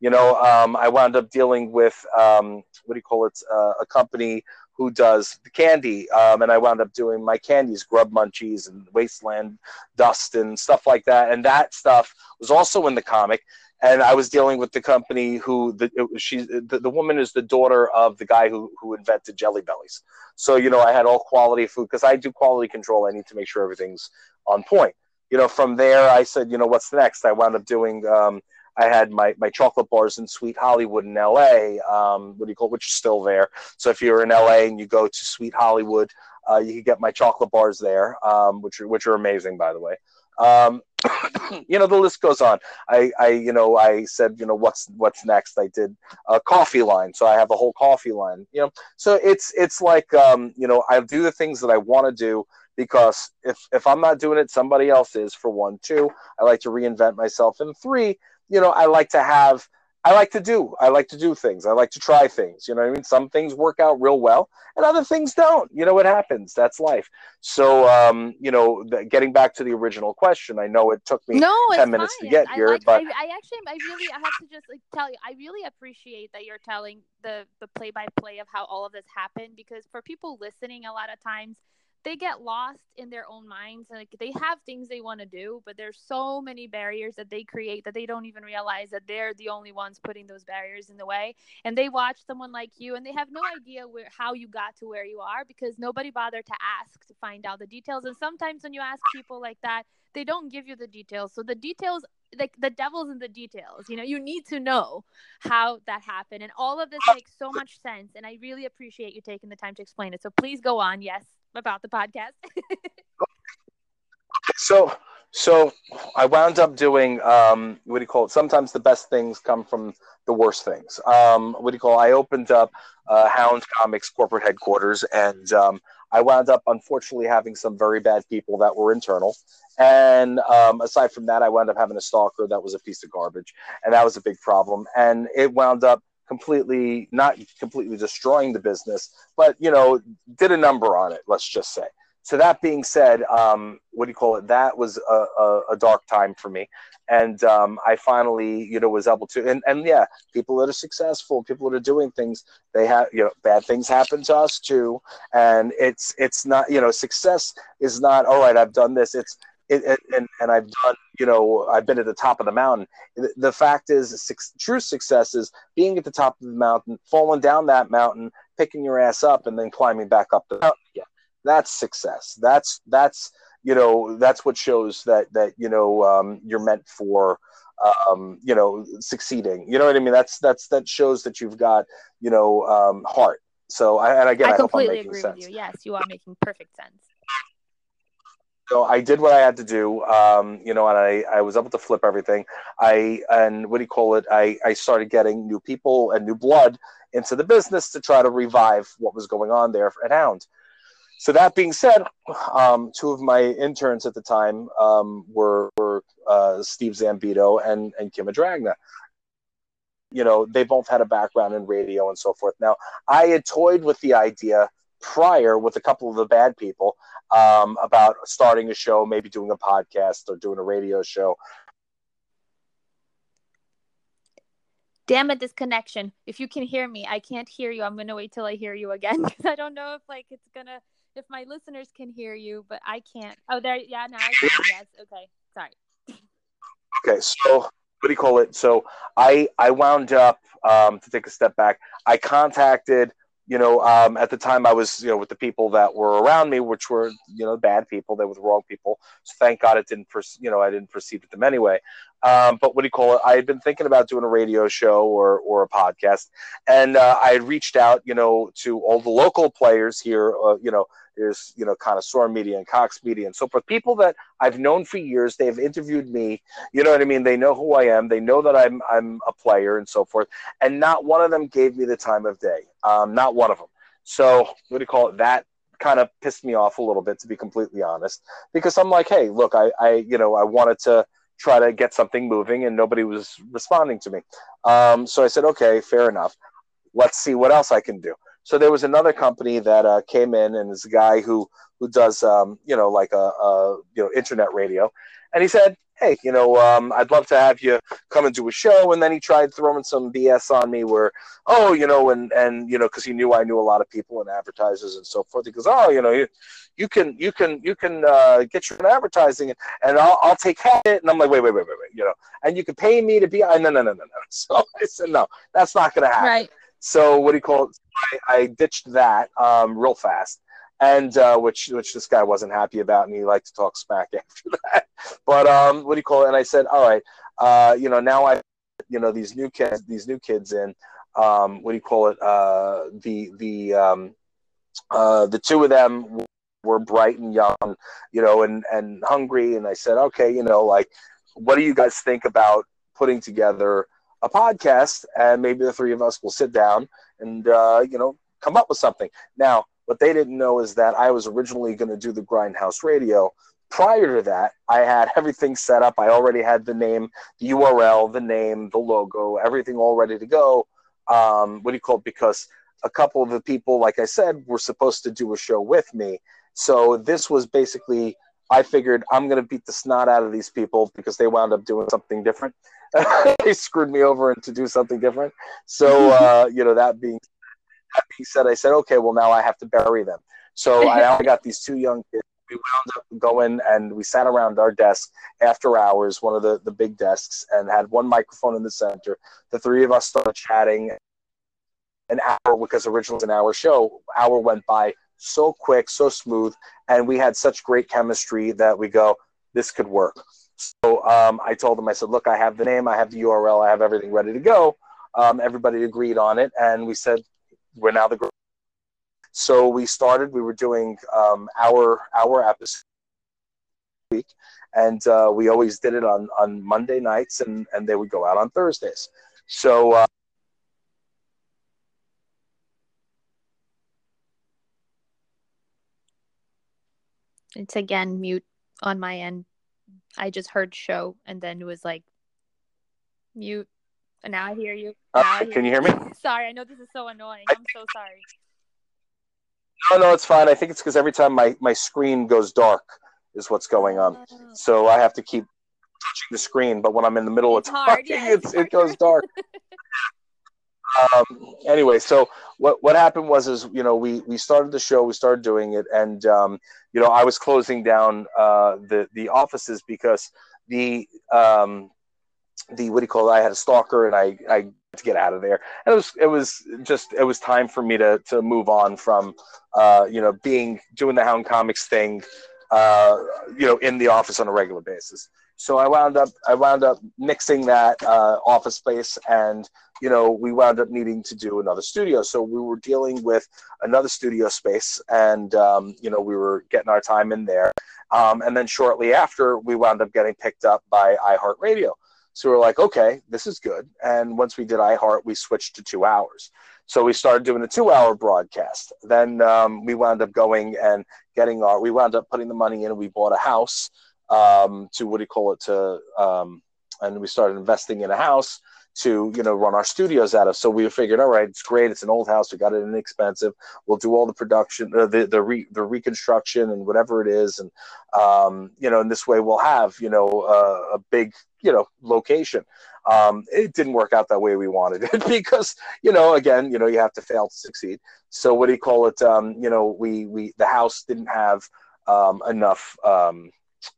You know, um, I wound up dealing with um, what do you call it? Uh, a company who does the candy, um, and I wound up doing my candies, Grub Munchies and Wasteland Dust and stuff like that. And that stuff was also in the comic and I was dealing with the company who the she the, the woman is the daughter of the guy who who invented Jelly Bellies. So you know I had all quality food because I do quality control. I need to make sure everything's on point. You know, from there I said, you know, what's next? I wound up doing. Um, I had my, my chocolate bars in Sweet Hollywood in LA. Um, what do you call it? Which is still there. So if you're in LA and you go to Sweet Hollywood, uh, you can get my chocolate bars there, um, which are which are amazing, by the way. Um, you know, the list goes on. I, I, you know, I said, you know, what's what's next? I did a coffee line, so I have a whole coffee line. You know, so it's it's like, um, you know, I do the things that I want to do because if if I'm not doing it, somebody else is. For one, two, I like to reinvent myself, and three, you know, I like to have I like to do. I like to do things. I like to try things. You know what I mean? Some things work out real well, and other things don't. You know what happens? That's life. So, um, you know, the, getting back to the original question, I know it took me no, ten minutes fine. to get I here, like, but I, I actually, I really, I have to just like tell you, I really appreciate that you're telling the the play by play of how all of this happened because for people listening, a lot of times they get lost in their own minds like they have things they want to do but there's so many barriers that they create that they don't even realize that they're the only ones putting those barriers in the way and they watch someone like you and they have no idea where how you got to where you are because nobody bothered to ask to find out the details and sometimes when you ask people like that they don't give you the details so the details like the devil's in the details you know you need to know how that happened and all of this makes so much sense and i really appreciate you taking the time to explain it so please go on yes about the podcast. so so I wound up doing um, what do you call it? Sometimes the best things come from the worst things. Um, what do you call? It? I opened up uh, Hound Comics corporate headquarters, and um, I wound up unfortunately having some very bad people that were internal. And um, aside from that, I wound up having a stalker that was a piece of garbage, and that was a big problem. And it wound up completely not completely destroying the business, but you know, did a number on it. Let's just say. So that being said, um, what do you call it? That was a, a, a dark time for me, and um, I finally, you know, was able to. And, and yeah, people that are successful, people that are doing things, they have, you know, bad things happen to us too. And it's it's not, you know, success is not all right. I've done this. It's it, and and I've done you know I've been at the top of the mountain. The, the fact is, six, true success is being at the top of the mountain, falling down that mountain, picking your ass up, and then climbing back up the mountain again. That's success. That's that's you know that's what shows that that you know um, you're meant for um, you know succeeding. You know what I mean? That's that's that shows that you've got you know um, heart. So I, and again, I, I completely agree sense. with you. Yes, you are making perfect sense so I did what I had to do, um, you know, and I, I was able to flip everything. I and what do you call it? I, I started getting new people and new blood into the business to try to revive what was going on there at Hound. So that being said, um, two of my interns at the time um, were, were uh, Steve Zambito and and Kim Adragna. You know, they both had a background in radio and so forth. Now, I had toyed with the idea prior with a couple of the bad people um, about starting a show, maybe doing a podcast or doing a radio show. Damn it, this connection. If you can hear me, I can't hear you. I'm gonna wait till I hear you again because I don't know if like it's gonna if my listeners can hear you, but I can't. Oh, there. Yeah, now I can. Yes. Okay. Sorry. Okay, so what do you call it? So I I wound up um, to take a step back. I contacted you know, um, at the time I was, you know, with the people that were around me, which were, you know, bad people. They were the wrong people. So thank God it didn't, you know, I didn't proceed with them anyway. Um, but what do you call it? I had been thinking about doing a radio show or, or a podcast, and uh, I had reached out, you know, to all the local players here, uh, you know, there's you know connoisseur media and cox media and so forth. People that i've known for years they've interviewed me. You know what i mean? They know who i am. They know that i'm i'm a player and so forth. And not one of them gave me the time of day. Um, not one of them. So what do you call it? That kind of pissed me off a little bit to be completely honest because i'm like hey look i i you know i wanted to try to get something moving and nobody was responding to me. Um, so i said okay fair enough. Let's see what else i can do so there was another company that uh, came in, and it's a guy who who does um, you know like a, a, you know internet radio, and he said, "Hey, you know, um, I'd love to have you come and do a show." And then he tried throwing some BS on me, where, oh, you know, and and you know, because he knew I knew a lot of people and advertisers and so forth. He goes, "Oh, you know, you, you can you can you can uh, get your advertising, and, and I'll I'll take of it." And I'm like, "Wait, wait, wait, wait, wait," you know, and you can pay me to be. No, no, no, no, no. So I said, "No, that's not going to happen." Right. So what do you call it? I, I ditched that um, real fast, and uh, which which this guy wasn't happy about, and he liked to talk smack after that. But um, what do you call it? And I said, all right, uh, you know, now I, you know, these new kids, these new kids in, um, what do you call it? Uh, the the um, uh, the two of them were bright and young, you know, and and hungry, and I said, okay, you know, like, what do you guys think about putting together? A podcast, and maybe the three of us will sit down and uh, you know come up with something. Now, what they didn't know is that I was originally going to do the Grindhouse Radio prior to that, I had everything set up. I already had the name, the URL, the name, the logo, everything all ready to go. Um, what do you call it? Because a couple of the people, like I said, were supposed to do a show with me. So this was basically, I figured I'm going to beat the snot out of these people because they wound up doing something different. they screwed me over and to do something different. So, uh, you know, that being, that being said, I said, okay, well, now I have to bury them. So I got these two young kids we wound up going and we sat around our desk after hours, one of the, the big desks, and had one microphone in the center. The three of us started chatting an hour because originally an hour show. Hour went by so quick, so smooth, and we had such great chemistry that we go, this could work. So um, I told them, I said, look, I have the name, I have the URL, I have everything ready to go. Um, everybody agreed on it, and we said, we're now the group. So we started. We were doing um, our our episode week, and uh, we always did it on on Monday nights, and and they would go out on Thursdays. So. Uh, it's again mute on my end. I just heard show and then it was like mute. And now I hear you. Uh, I hear can you hear me? sorry, I know this is so annoying. I'm so sorry. No, no, it's fine. I think it's because every time my, my screen goes dark is what's going on. Oh. So I have to keep touching the screen, but when I'm in the middle it's of talking, hard, yeah, it's, it goes dark. um, anyway, so what what happened was is you know we we started the show, we started doing it, and um, you know I was closing down uh, the the offices because the um, the what do you call it? I had a stalker, and I I to get out of there. And it was it was just it was time for me to to move on from uh, you know being doing the Hound Comics thing, uh, you know, in the office on a regular basis. So I wound up I wound up mixing that uh, office space and you know we wound up needing to do another studio so we were dealing with another studio space and um, you know we were getting our time in there um, and then shortly after we wound up getting picked up by iheartradio so we're like, okay, this is good. And once we did iHeart, we switched to two hours. So we started doing a two hour broadcast. Then um, we wound up going and getting our, we wound up putting the money in and we bought a house um, to, what do you call it, to, um, and we started investing in a house to you know run our studios out of. So we figured, all right, it's great. It's an old house. We got it inexpensive. We'll do all the production, uh, the the re, the reconstruction, and whatever it is, and um, you know, in this way, we'll have you know uh, a big you know location. Um, it didn't work out that way we wanted it because you know again you know you have to fail to succeed. So what do you call it? Um, you know we we the house didn't have um, enough um,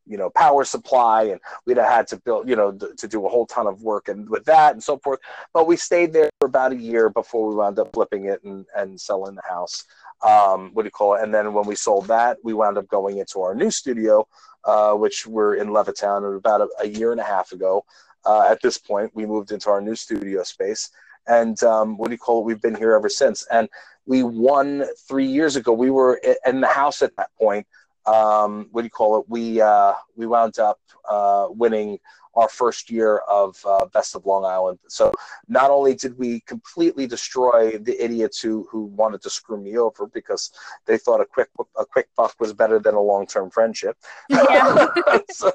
you know power supply and we'd have had to build you know to do a whole ton of work and with that and so forth. But we stayed there for about a year before we wound up flipping it and, and selling the house. Um, what do you call it? And then when we sold that we wound up going into our new studio uh, which we're in levittown about a, a year and a half ago. Uh, at this point we moved into our new studio space. And um, what do you call it? We've been here ever since. And we won three years ago. We were in the house at that point um, what do you call it? We uh, we wound up uh, winning our first year of uh, Best of Long Island. So not only did we completely destroy the idiots who who wanted to screw me over because they thought a quick a quick buck was better than a long term friendship. Yeah. so,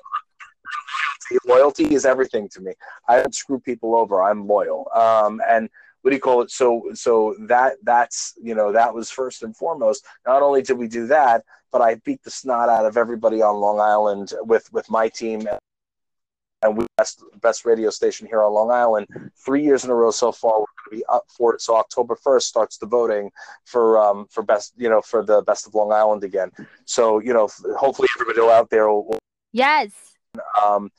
loyalty, loyalty is everything to me. I don't screw people over. I'm loyal. Um, and what do you call it? So so that that's you know that was first and foremost. Not only did we do that, but I beat the snot out of everybody on Long Island with with my team, and we best best radio station here on Long Island three years in a row so far. We're going to be up for it. So October first starts the voting for um for best you know for the best of Long Island again. So you know hopefully everybody out there will, yes. Um,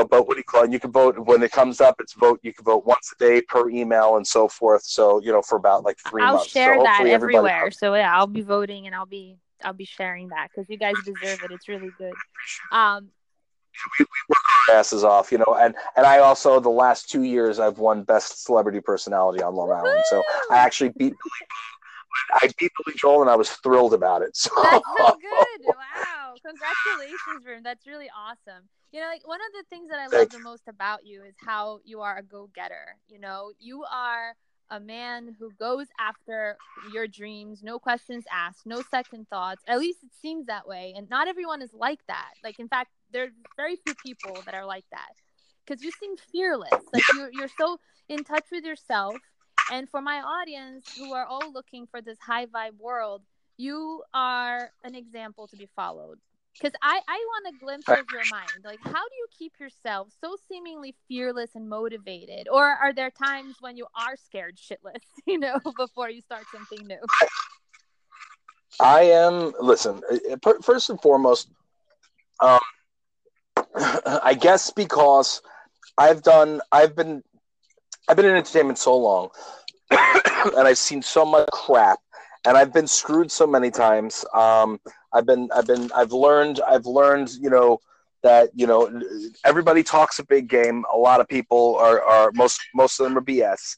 know, but what do you call it? You can vote when it comes up. It's vote. You can vote once a day per email and so forth. So you know, for about like 3 I'll months. I'll share so that everywhere. So yeah, I'll be voting and I'll be I'll be sharing that because you guys deserve it. It's really good. Um, we, we work our asses off, you know, and and I also the last two years I've won best celebrity personality on Long Island. So I actually beat I beat Billy Joel and I was thrilled about it. So. That's so good. Wow. Congratulations, Vern. That's really awesome. You know, like one of the things that I love the most about you is how you are a go getter. You know, you are a man who goes after your dreams, no questions asked, no second thoughts. At least it seems that way. And not everyone is like that. Like, in fact, there's very few people that are like that because you seem fearless. Like, you're, you're so in touch with yourself. And for my audience who are all looking for this high vibe world, you are an example to be followed because I, I want a glimpse of your mind. Like, how do you keep yourself so seemingly fearless and motivated? Or are there times when you are scared shitless, you know, before you start something new? I am, listen, uh, uh, first and foremost, um, I guess because I've done, I've been, I've been in entertainment so long and I've seen so much crap and I've been screwed so many times. Um, I've been, I've been, I've learned, I've learned, you know, that you know everybody talks a big game. A lot of people are, are most, most of them are BS.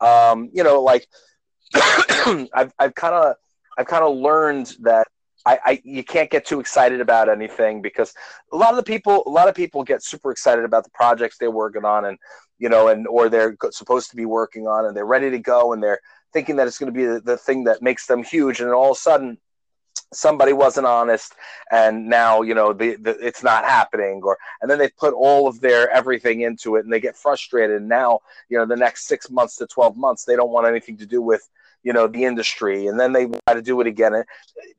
Um, you know, like I've, I've kind of, I've kind of learned that I, I, you can't get too excited about anything because a lot of the people a lot of people get super excited about the projects they're working on and you know and or they're supposed to be working on and they're ready to go and they're thinking that it's going to be the, the thing that makes them huge and all of a sudden somebody wasn't honest and now you know the, the, it's not happening or and then they put all of their everything into it and they get frustrated and now you know the next six months to 12 months they don't want anything to do with you know the industry and then they try to do it again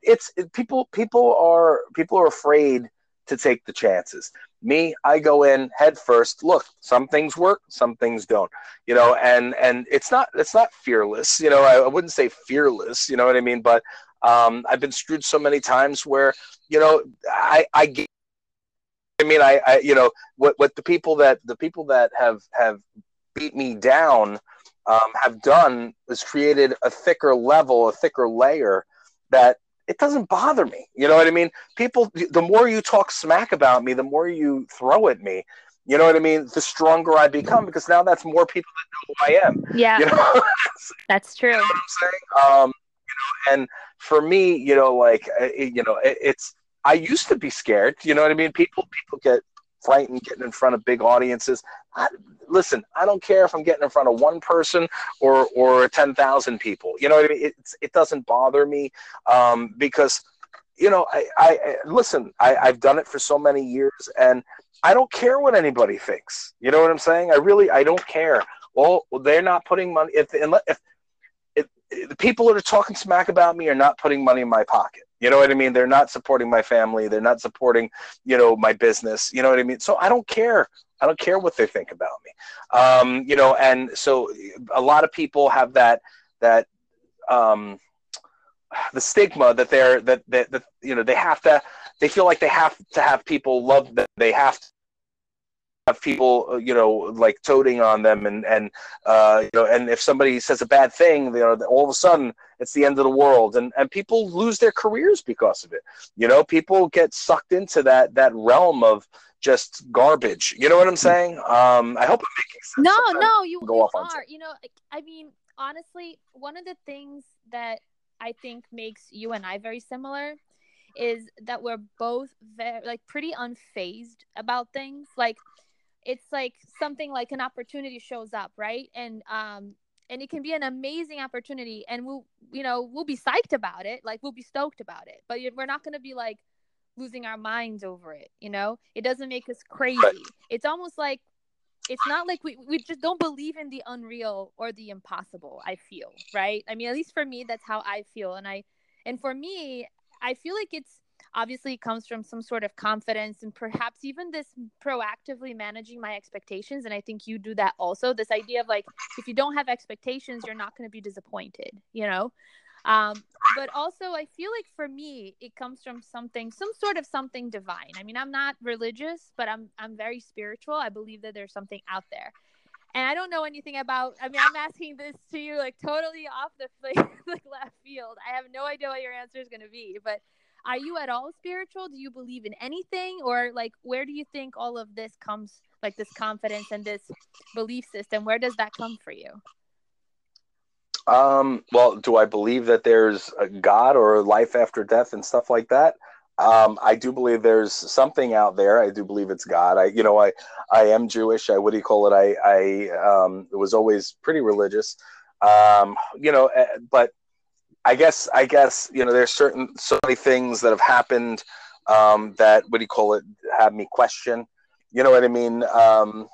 it's it, people people are people are afraid to take the chances. Me i go in head first look some things work some things don't you know and and it's not it's not fearless you know i, I wouldn't say fearless you know what i mean but um, i've been screwed so many times where you know i i get I mean, I, I, you know, what, what the people that the people that have have beat me down um, have done is created a thicker level, a thicker layer that it doesn't bother me. You know what I mean? People, the more you talk smack about me, the more you throw at me. You know what I mean? The stronger I become because now that's more people that know who I am. Yeah, you know? that's true. You know what I'm saying? Um, you know, and for me, you know, like uh, you know, it, it's I used to be scared. You know what I mean? People people get frightened getting in front of big audiences. I, listen, I don't care if I'm getting in front of one person or or ten thousand people. You know what I mean? It it doesn't bother me um, because you know I, I listen. I, I've done it for so many years, and I don't care what anybody thinks. You know what I'm saying? I really I don't care. Well, they're not putting money if, if the people that are talking smack about me are not putting money in my pocket. You know what I mean? They're not supporting my family. They're not supporting, you know, my business. You know what I mean? So I don't care. I don't care what they think about me. Um, you know, and so a lot of people have that that um, the stigma that they're that, that that you know they have to they feel like they have to have people love them. They have to have people, uh, you know, like toting on them, and and uh, you know, and if somebody says a bad thing, you know, all of a sudden it's the end of the world, and and people lose their careers because of it. You know, people get sucked into that that realm of just garbage. You know what I'm saying? Um, I hope I'm making sense. No, Sometimes no, you, go you off are. You know, I mean, honestly, one of the things that I think makes you and I very similar is that we're both very like pretty unfazed about things. Like it's like something like an opportunity shows up, right? And um and it can be an amazing opportunity and we'll you know we'll be psyched about it like we'll be stoked about it but we're not going to be like losing our minds over it you know? It doesn't make us crazy. It's almost like it's not like we, we just don't believe in the unreal or the impossible i feel right? I mean at least for me that's how i feel and i and for me i feel like it's obviously it comes from some sort of confidence and perhaps even this proactively managing my expectations and i think you do that also this idea of like if you don't have expectations you're not going to be disappointed you know um, but also i feel like for me it comes from something some sort of something divine i mean i'm not religious but i'm i'm very spiritual i believe that there's something out there and I don't know anything about. I mean, I'm asking this to you like totally off the like, like left field. I have no idea what your answer is going to be, but are you at all spiritual do you believe in anything or like where do you think all of this comes like this confidence and this belief system where does that come for you um well do i believe that there's a god or life after death and stuff like that um, I do believe there's something out there. I do believe it's God. I, you know, I, I am Jewish. I, what do you call it? I, I um, was always pretty religious. Um, you know, eh, but I guess I guess you know there's certain so many things that have happened um, that what do you call it have me question. You know what I mean? Um,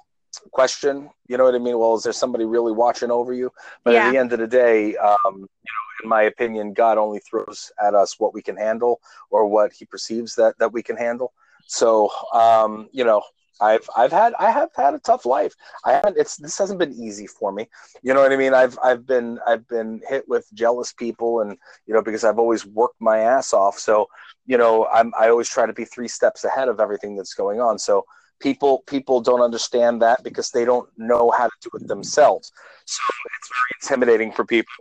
question. You know what I mean? Well, is there somebody really watching over you? But yeah. at the end of the day, um, you know, in my opinion, God only throws at us what we can handle or what He perceives that that we can handle. So, um, you know, I've I've had I have had a tough life. I haven't it's this hasn't been easy for me. You know what I mean? I've I've been I've been hit with jealous people and you know because I've always worked my ass off. So, you know, I'm I always try to be 3 steps ahead of everything that's going on. So, people people don't understand that because they don't know how to do it themselves. So, it's very intimidating for people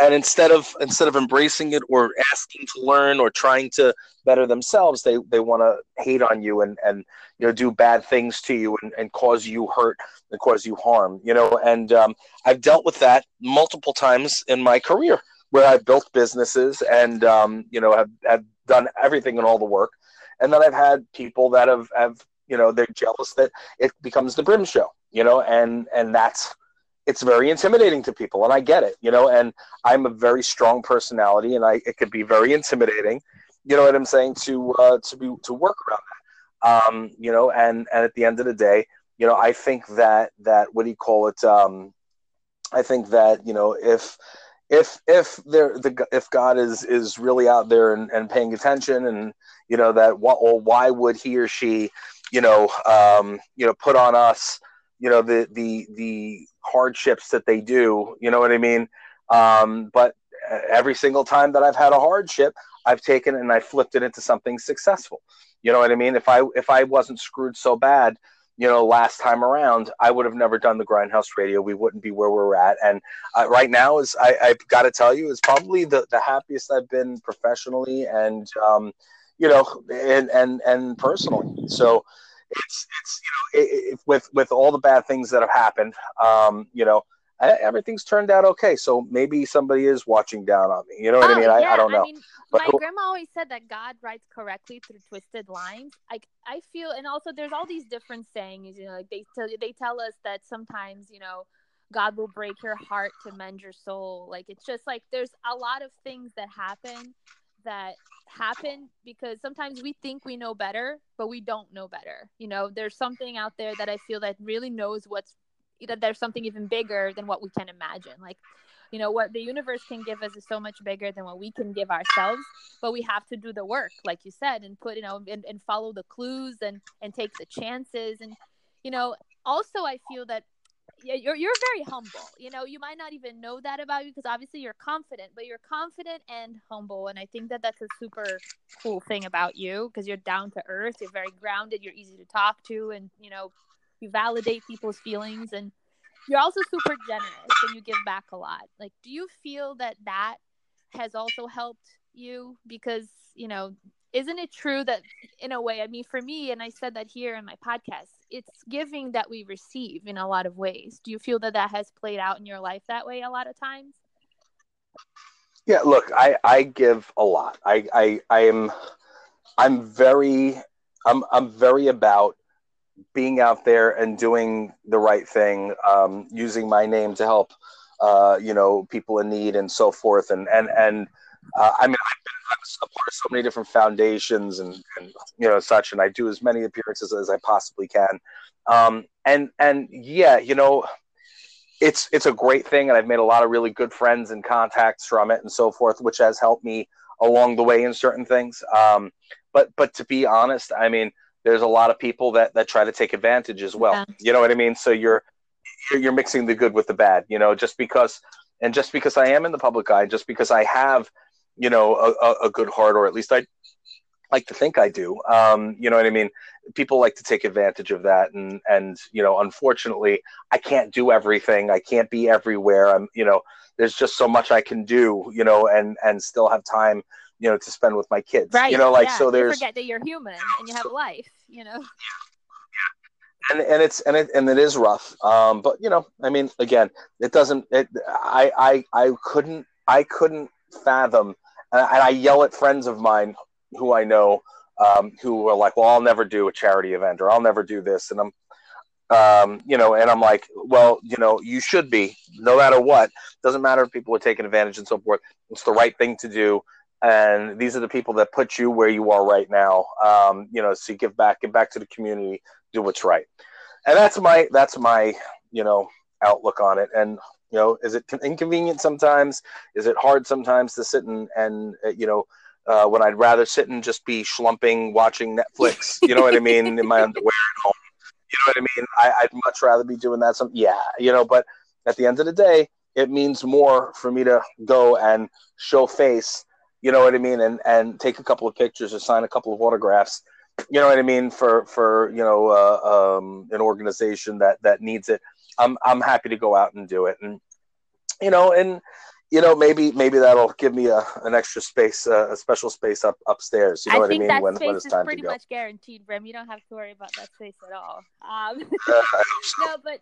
and instead of instead of embracing it or asking to learn or trying to better themselves they they want to hate on you and and you know do bad things to you and, and cause you hurt and cause you harm you know? And um, i've dealt with that multiple times in my career where i've built businesses and um, you know have, have done everything and all the work. And then i've had people that have have you know they're jealous that it becomes the brim show you know? And and that's it's very intimidating to people and i get it you know and i'm a very strong personality and i it could be very intimidating you know what i'm saying to uh, to be to work around that. Um, you know and and at the end of the day you know i think that that what do you call it um, i think that you know if if if there the if god is is really out there and, and paying attention and you know that what or why would he or she you know um, you know put on us you know the the the hardships that they do. You know what I mean? Um, but every single time that I've had a hardship, I've taken and I flipped it into something successful. You know what I mean? If I if I wasn't screwed so bad, you know, last time around, I would have never done the Grindhouse Radio. We wouldn't be where we're at. And uh, right now, is I, I've got to tell you, is probably the, the happiest I've been professionally and um, you know, and and and personally. So it's it's you know it, it, with with all the bad things that have happened, um, you know, everything's turned out okay. So maybe somebody is watching down on me. You know what oh, I mean? I, I, don't know. I mean, but my grandma always said that God writes correctly through twisted lines. Like I feel, and also there's all these different sayings. You know, like they tell they tell us that sometimes you know God will break your heart to mend your soul. Like it's just like there's a lot of things that happen that happen because sometimes we think we know better, but we don't know better. You know, there's something out there that I feel that really knows what's that there's something even bigger than what we can imagine. Like, you know, what the universe can give us is so much bigger than what we can give ourselves, but we have to do the work, like you said, and put, you know, and, and follow the clues and and take the chances. And, you know, also I feel that you're you're very humble. You know, you might not even know that about you because obviously you're confident, but you're confident and humble, and I think that that's a super cool thing about you because you're down to earth. You're very grounded. You're easy to talk to, and you know, you validate people's feelings, and you're also super generous and you give back a lot. Like, do you feel that that has also helped you because you know isn't it true that in a way i mean for me and i said that here in my podcast it's giving that we receive in a lot of ways. Do you feel that that has played out in your life that way a lot of times? Yeah look i i give a lot. I i i am i'm very i'm i'm very about being out there and doing the right thing um, using my name to help uh, you know people in need and so forth. And and and uh, I mean, I've been a part of so many different foundations and, and you know such, and I do as many appearances as I possibly can. Um, and and yeah, you know, it's it's a great thing, and I've made a lot of really good friends and contacts from it and so forth, which has helped me along the way in certain things. Um, but but to be honest, I mean, there's a lot of people that that try to take advantage as well. Yeah. You know what I mean? So you're you're mixing the good with the bad. You know, just because and just because I am in the public eye, just because I have you know a, a good heart, or at least I like to think I do. Um, you know what I mean? People like to take advantage of that, and and you know, unfortunately, I can't do everything. I can't be everywhere. I'm, you know, there's just so much I can do, you know, and and still have time, you know, to spend with my kids. Right. You know, like yeah. so. There's you forget that you're human and you have a life. You know. And, and it's and it and it is rough, um, but you know, I mean, again, it doesn't. It, I I I couldn't I couldn't fathom and I yell at friends of mine who I know um, who are like, "Well, I'll never do a charity event, or I'll never do this," and I'm Um, you know, and I'm like, well, you know, you should be, no matter what. Doesn't matter if people are taking advantage and so forth. It's the right thing to do. And these are the people that put you where you are right now. Um, you know, so you give back, give back to the community, do what's right. And that's my that's my you know outlook on it. And you know, is it inconvenient sometimes? Is it hard sometimes to sit and and uh, you know uh, when I'd rather sit and just be schlumping watching Netflix? You know what I mean? In my underwear at home. You know what I mean? I, would much rather be doing that. Some yeah, you know. But at the end of the day, it means more for me to go and show face. You know what I mean? And and take a couple of pictures or sign a couple of autographs. You know what I mean? For for you know uh, um, an organization that that needs it. I'm I'm happy to go out and do it. And you know, and you know, maybe maybe that'll give me a an extra space, uh, a special space up upstairs. You know I what I mean? That when space when it's is time pretty to go. much guaranteed, Rem. You don't have to worry about that space at all. Um, Uh, no, but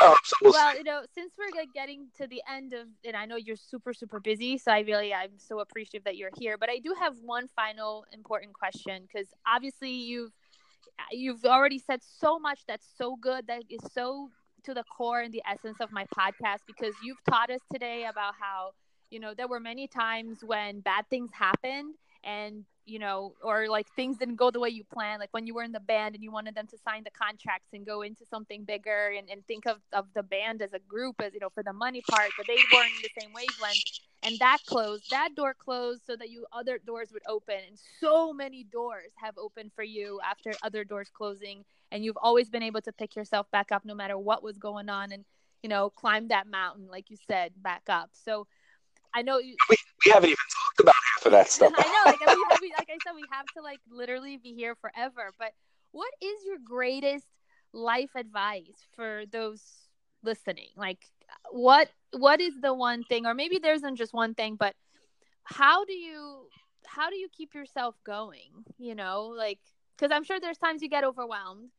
I hope so. We'll well, you know, since we're like, getting to the end of, and I know you're super, super busy, so I really, I'm so appreciative that you're here. But I do have one final important question because obviously you've, you've already said so much that's so good that is so to the core and the essence of my podcast because you've taught us today about how you know there were many times when bad things happened and you know or like things didn't go the way you planned like when you were in the band and you wanted them to sign the contracts and go into something bigger and, and think of, of the band as a group as you know for the money part but they weren't in the same wavelength. And that closed that door closed so that you other doors would open. And so many doors have opened for you after other doors closing. And you've always been able to pick yourself back up no matter what was going on and you know climb that mountain like you said back up. So i know you We, we haven't even talked about half of that stuff. I know, like we, we, like I said, we have to like literally be here forever. But what is your greatest life advice for those listening? Like, what what is the one thing, or maybe there isn't just one thing, but how do you how do you keep yourself going? You know, like because I'm sure there's times you get overwhelmed.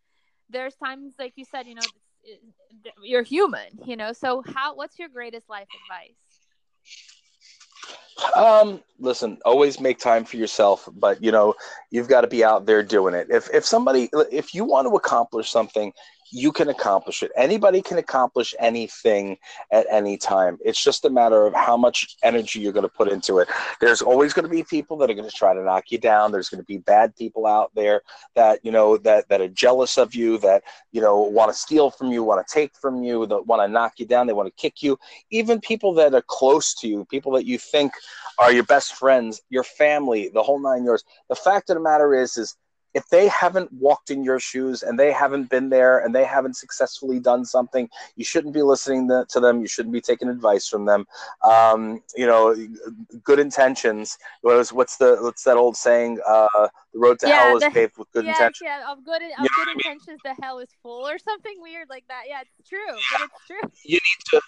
There's times, like you said, you know, you're human. You know, so how? What's your greatest life advice? Um, listen, always make time for yourself, but you know, you've got to be out there doing it. If if somebody if you want to accomplish something, you can accomplish it. Anybody can accomplish anything at any time. It's just a matter of how much energy you're going to put into it. There's always going to be people that are going to try to knock you down. There's going to be bad people out there that, you know, that that are jealous of you, that, you know, want to steal from you, want to take from you, that want to knock you down, they want to kick you. Even people that are close to you, people that you think are your best friends, your family, the whole nine yards. The fact of the matter is is if they haven't walked in your shoes and they haven't been there and they haven't successfully done something, you shouldn't be listening to them. You shouldn't be taking advice from them. Um, you know, good intentions. What's what's the what's that old saying? Uh, the road to Yeah, hell is the- paved with good yeah, intentions. yeah, of good of You good intentions, the hell is full, or something weird like that. Yeah, it's true, but it's true. you need to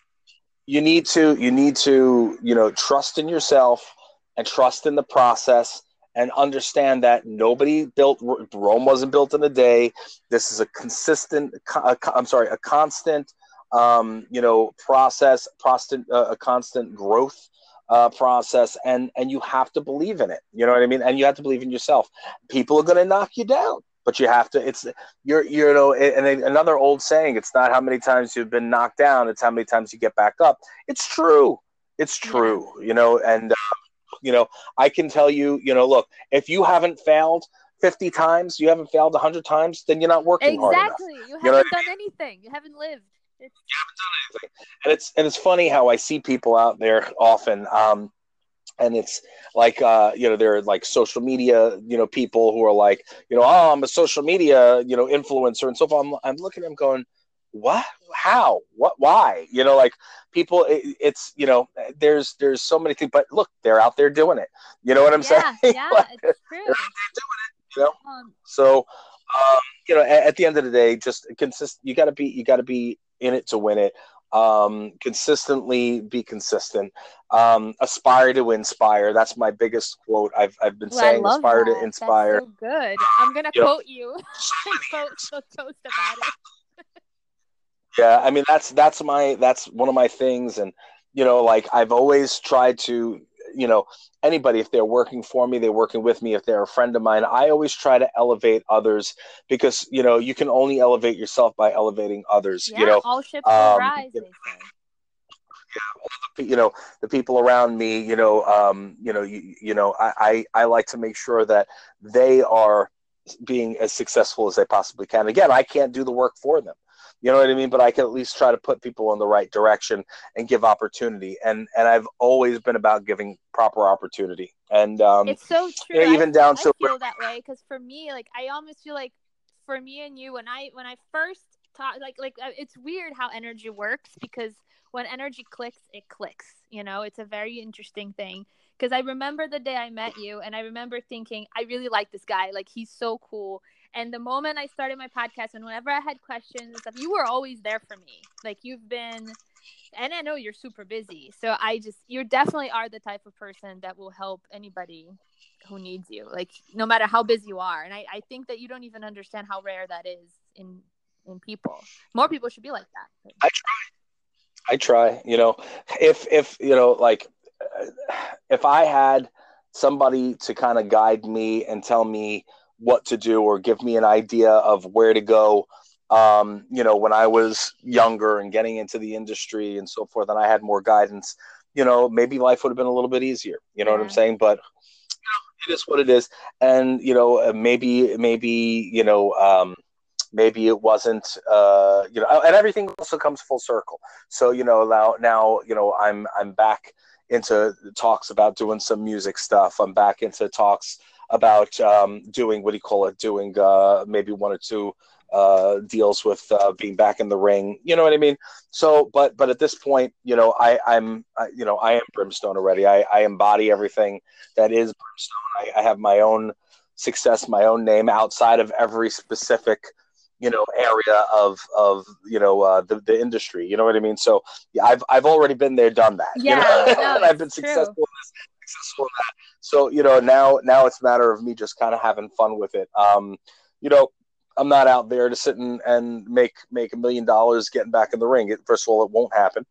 you need to you need to you know trust in yourself and trust in the process and understand that nobody built Rome wasn't built in a day. This is a consistent. i I'm sorry, a constant. Um, you know, process, constant, uh, a constant growth uh, process, and and you have to believe in it. You know what I mean? And you have to believe in yourself. People are going to knock you down, but you have to. It's you're you know, and another old saying: it's not how many times you've been knocked down; it's how many times you get back up. It's true. It's true. You know, and uh, you know, I can tell you, you know, look, if you haven't failed 50 times, you haven't failed 100 times, then you're not working hard enough. Exactly. You haven't what done anything. You haven't lived. It's, And it's and it's funny how I see people out there often um and it's like uh you know there are like social media you know people who are like you know oh i'm a social media you know influencer and so forth i'm, I'm looking at them going what how what why you know like people it, it's you know there's there's so many things but look they're out there doing it you know what i'm yeah, saying yeah, Like, it's true. doing it you know? Um, So, um, you know, at, at the end of the day, just consist. You got to be. You got to be in it to win it. Um, consistently be consistent. Um, aspire to inspire. That's my biggest quote. I've I've been well, saying aspire that. to inspire. So good. I'm gonna You know, quote you. quote the toast about it. Yeah, I mean that's that's my that's one of my things, and you know, like I've always tried to, you know anybody if they're working for me they're working with me if they're a friend of mine i always try to elevate others because you know you can only elevate yourself by elevating others Yeah, you know all ships um, rise. you They say. you know the people around me you know um you know you, you know I, I i like to make sure that they are being as successful as they possibly can again i can't do the work for them you know what i mean but i can at least try to put people in the right direction and give opportunity and and i've always been about giving proper opportunity and um It's so true. you know, I- even down I to feel that way because for me, like I almost feel like for me and you, when I when I first talk, like like uh, it's weird how energy works because when energy clicks, it clicks. You know, it's a very interesting thing. Because I remember the day I met you, and I remember thinking, I really like this guy. Like he's so cool. And the moment I started my podcast, and whenever I had questions and stuff, you were always there for me. Like you've been and I know you're super busy. So I just you definitely are the type of person that will help anybody who needs you. Like no matter how busy you are. And I, I think that you don't even understand how rare that is in in people. More people should be like that. I try, you know, if if you know, like, uh, if I had somebody to kind of guide me and tell me what to do or give me an idea of where to go, um, you know, when I was younger and getting into the industry and so forth, and I had more guidance, you know, maybe life would have been a little bit easier. You know what I'm saying? But you know, it is what it is, and you know, uh, maybe maybe you know. Um, maybe it wasn't uh you know and everything also comes full circle so you know now now you know i'm i'm back into talks about doing some music stuff i'm back into talks about um doing what do you call it doing uh maybe one or two uh deals with uh being back in the ring you know what i mean so but but at this point you know i i'm I, you know i am brimstone already i i embody everything that is brimstone i, I have my own success my own name outside of every specific you know area of of you know uh, the the industry. You know what I mean? So yeah, I've I've already been there, done that. you Yeah, know? no, and I've been true. successful in this, successful in that. So you know now now it's a matter of me just kind of having fun with it. Um, you know. I'm not out there to sit and, and make make a million dollars getting back in the ring. It, first of all, it won't happen,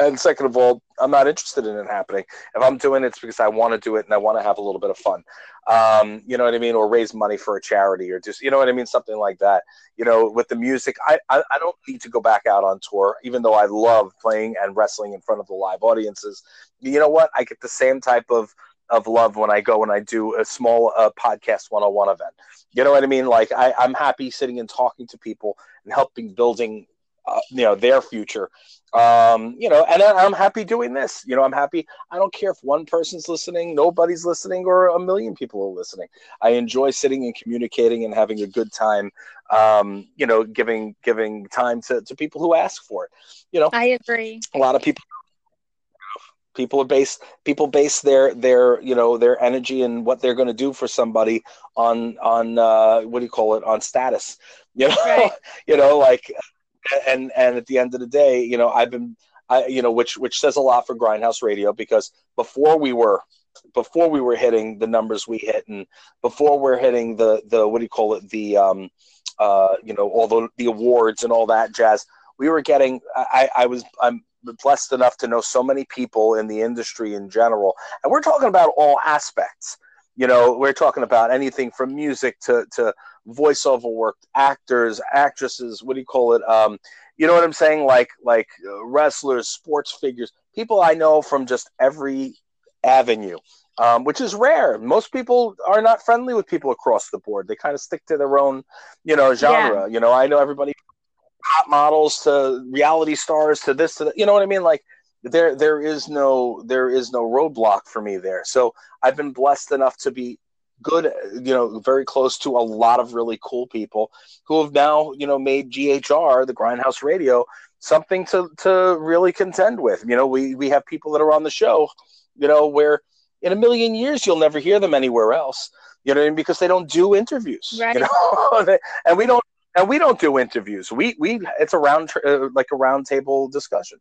and second of all, I'm not interested in it happening. If I'm doing it, it's because I want to do it and I want to have a little bit of fun. Um, you know what I mean, or raise money for a charity, or just you know what I mean, something like that you know, with the music, I, I, I don't need to go back out on tour, even though I love playing and wrestling in front of the live audiences. You know what? I get the same type of, of love when I go and I do a small uh, podcast one on one event. You know what I mean? Like, I, I'm happy sitting and talking to people and helping building, uh, you know, their future. Um, you know, and I- I'm happy doing this. You know, I'm happy. I don't care if one person's listening, nobody's listening, or a million people are listening. I enjoy sitting and communicating and having a good time um, you know, giving giving time to, to people who ask for it. You know, I agree. a lot of people people are based people base their their you know their energy and what they're going to do for somebody on on uh, what do you call it on status. You know, Right. you know, like and and at the end of the day, you know, I've been I you know which which says a lot for Grindhouse Radio because before we were before we were hitting the numbers we hit and before we're hitting the the what do you call it? The um uh you know all the the awards and all that jazz we were getting I I was I'm blessed enough to know so many people in the industry in general. And we're talking about all aspects. You know we're talking about anything from music to to voiceover work actors actresses what do you call it? Um you know what i'm saying? Like like uh, wrestlers sports figures people i know from just every avenue um, which is rare. Most people are not friendly with people across the board. They kind of stick to their own you know genre you know? I know everybody hot models to reality stars to this to that, you know what i mean? Like there there is no there is no roadblock for me there. So i've been blessed enough to be good you know very close to a lot of really cool people who have now you know made ghr the grindhouse radio something to to really contend with you know we we have people that are on the show you know where in a million years you'll never hear them anywhere else you know I mean? because they don't do interviews Right. you know and we don't and we don't do interviews we we it's a round uh, like a round table discussion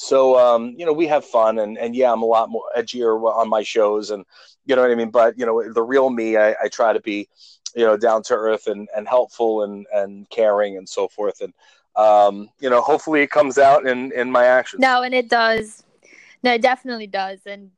so um, you know we have fun and and yeah i'm a lot more edgier on my shows and you know what i mean but you know the real me i, I try to be you know down to earth and, and helpful and and caring and so forth and um, you know hopefully it comes out in in my actions No, and it does. No, it definitely does. And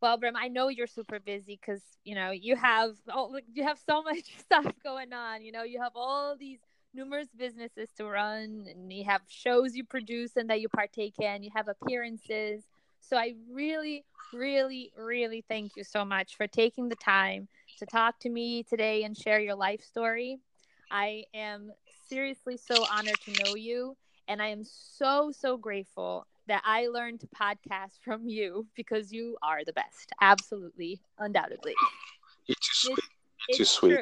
Well, Brim, I know you're super busy because you know you have oh, you have so much stuff going on. You know, you have all these numerous businesses to run, and you have shows you produce and that you partake in. You have appearances. So I really, really, really thank you so much for taking the time to talk to me today and share your life story. I am seriously so honored to know you, and I am so so grateful that I learned to podcast from you because you are the best. Absolutely, undoubtedly. You're too sweet. It's too sweet.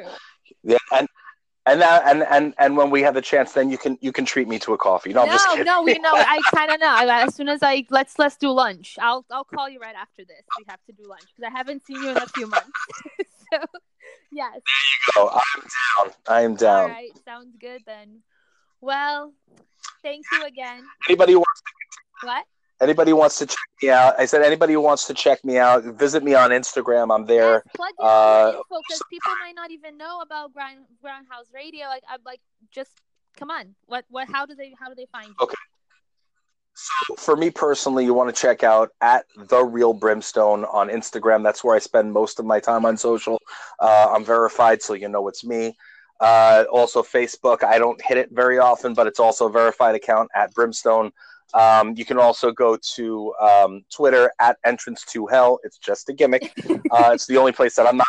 Yeah, and and now and and and when we have the chance, then you can you can treat me to a coffee. No, I'm just kidding. no, we know. I kind of know. As soon as I let's let's do lunch. I'll I'll call you right after this. We have to do lunch because I haven't seen you in a few months. so, yes. Oh, I'm down. I am down. right. Sounds good then. Well, thank you again. Anybody who wants What? Anybody wants to check me out? I said anybody who wants to check me out, visit me on Instagram. I'm there. Yes, plug in uh, info because people might not even know about Ground Grindhouse Radio. Like I'm like, just come on. What what? How do they how do they find you? Okay. So for me personally, you want to check out at the real brimstone on Instagram. That's where I spend most of my time on social. Uh, I'm verified, so you know it's me. Uh, also Facebook. I don't hit it very often, but it's also a verified account at brimstone. Um, you can also go to um, Twitter at entrance to hell. It's just a gimmick. Uh, it's the only place that I'm not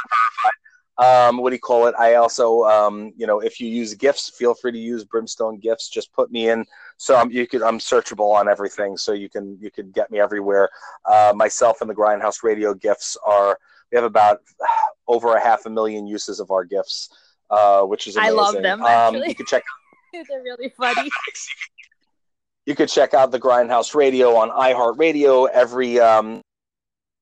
verified. Um, what do you call it? I also, um, you know, if you use GIFs, feel free to use brimstone GIFs. Just put me in so I'm you could I'm searchable on everything, so you can you can get me everywhere. Uh, myself and the Grindhouse Radio GIFs are we have about over a half a million uses of our GIFs, uh, which is I amazing. love them, Um, you can check They're really funny. you could check out the Grindhouse Radio on iHeartRadio every um,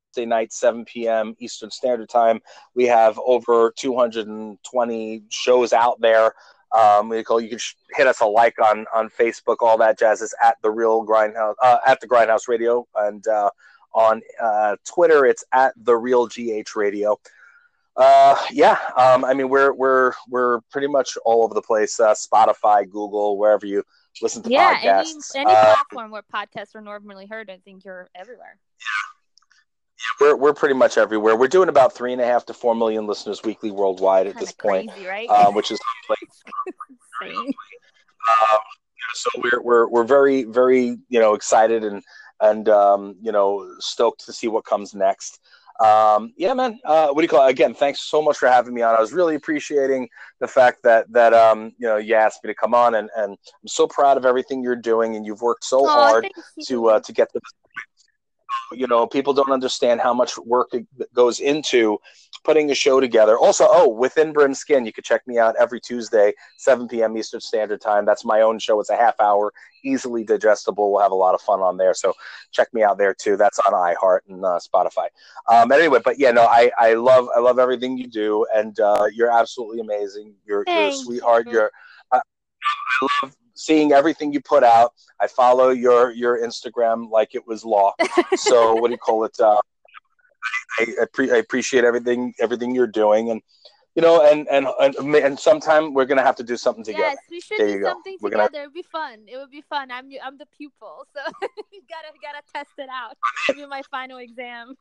Wednesday night, 7 p.m. Eastern Standard Time. We have over 220 shows out there. Um, you can hit us a like on on Facebook, all that jazz is at the real Grindhouse uh, at the Grindhouse Radio, and uh, on uh, Twitter it's at the real GH Radio. Uh, yeah, um, I mean we're we're we're pretty much all over the place. Uh, Spotify, Google, wherever you listen to yeah, any podcasts. any Uh, platform where podcasts are normally heard, I think you're everywhere. Yeah. yeah. we're we're pretty much everywhere. We're doing about three and a half to four million listeners weekly worldwide at this of point, right? uh, which is Insane. um, so we're we're we're very very you know excited and and um, you know stoked to see what comes next. Um, yeah, man. Uh, what do you call it? Again, thanks so much for having me on. I was really appreciating the fact that that um, you know you asked me to come on, and and I'm so proud of everything you're doing, and you've worked so Aw, hard to uh, to get this. You know, people don't understand how much work it goes into putting a show together. Also, oh, within Brim Skin, you can check me out every Tuesday, 7 p.m. Eastern Standard Time. That's my own show. It's a half hour, easily digestible. We'll have a lot of fun on there. So check me out there too. That's on iHeart and uh, Spotify. Um, anyway, but yeah, no, I, I love I love everything you do, and uh, you're absolutely amazing. You're, you're a sweetheart. you. You're I, I love seeing everything you put out. I follow your your Instagram like it was law. So what do you call it? Uh, I, I, pre- I appreciate everything everything you're doing, and you know, and and and, and sometime we're gonna have to do something together. Yes, we should There do you go. something We're gonna- together. It'd be fun. It would be fun. I'm I'm the pupil, so you gotta gotta test it out. Give me my final exam.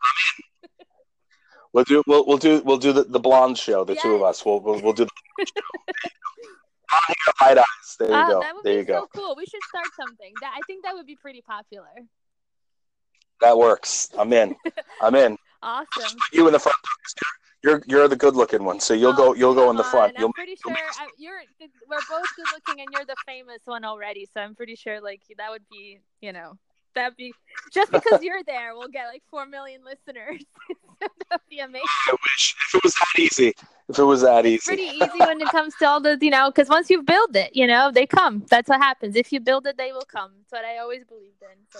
We'll do we'll we'll do we'll do the, the blonde show. The two of us. We'll we'll, we'll do. The light eyes. There you Ah, go. that would There be you go. so cool. We should start something. That I think that would be pretty popular. That works. I'm in. I'm in. Awesome. You in the front. You're you're the good looking one, so you'll Oh, go you'll go in the front. I'm pretty sure I, you're. We're both good looking, and you're the famous one already. So I'm pretty sure like that would be, you know, that'd be just because you're there, we'll get like four million listeners. that'd be amazing. I wish if it was that easy. If it was that It's easy. pretty easy when it comes to all the, you know, because once you build it, you know, they come. That's what happens. If you build it, they will come. That's what I always believed in. So.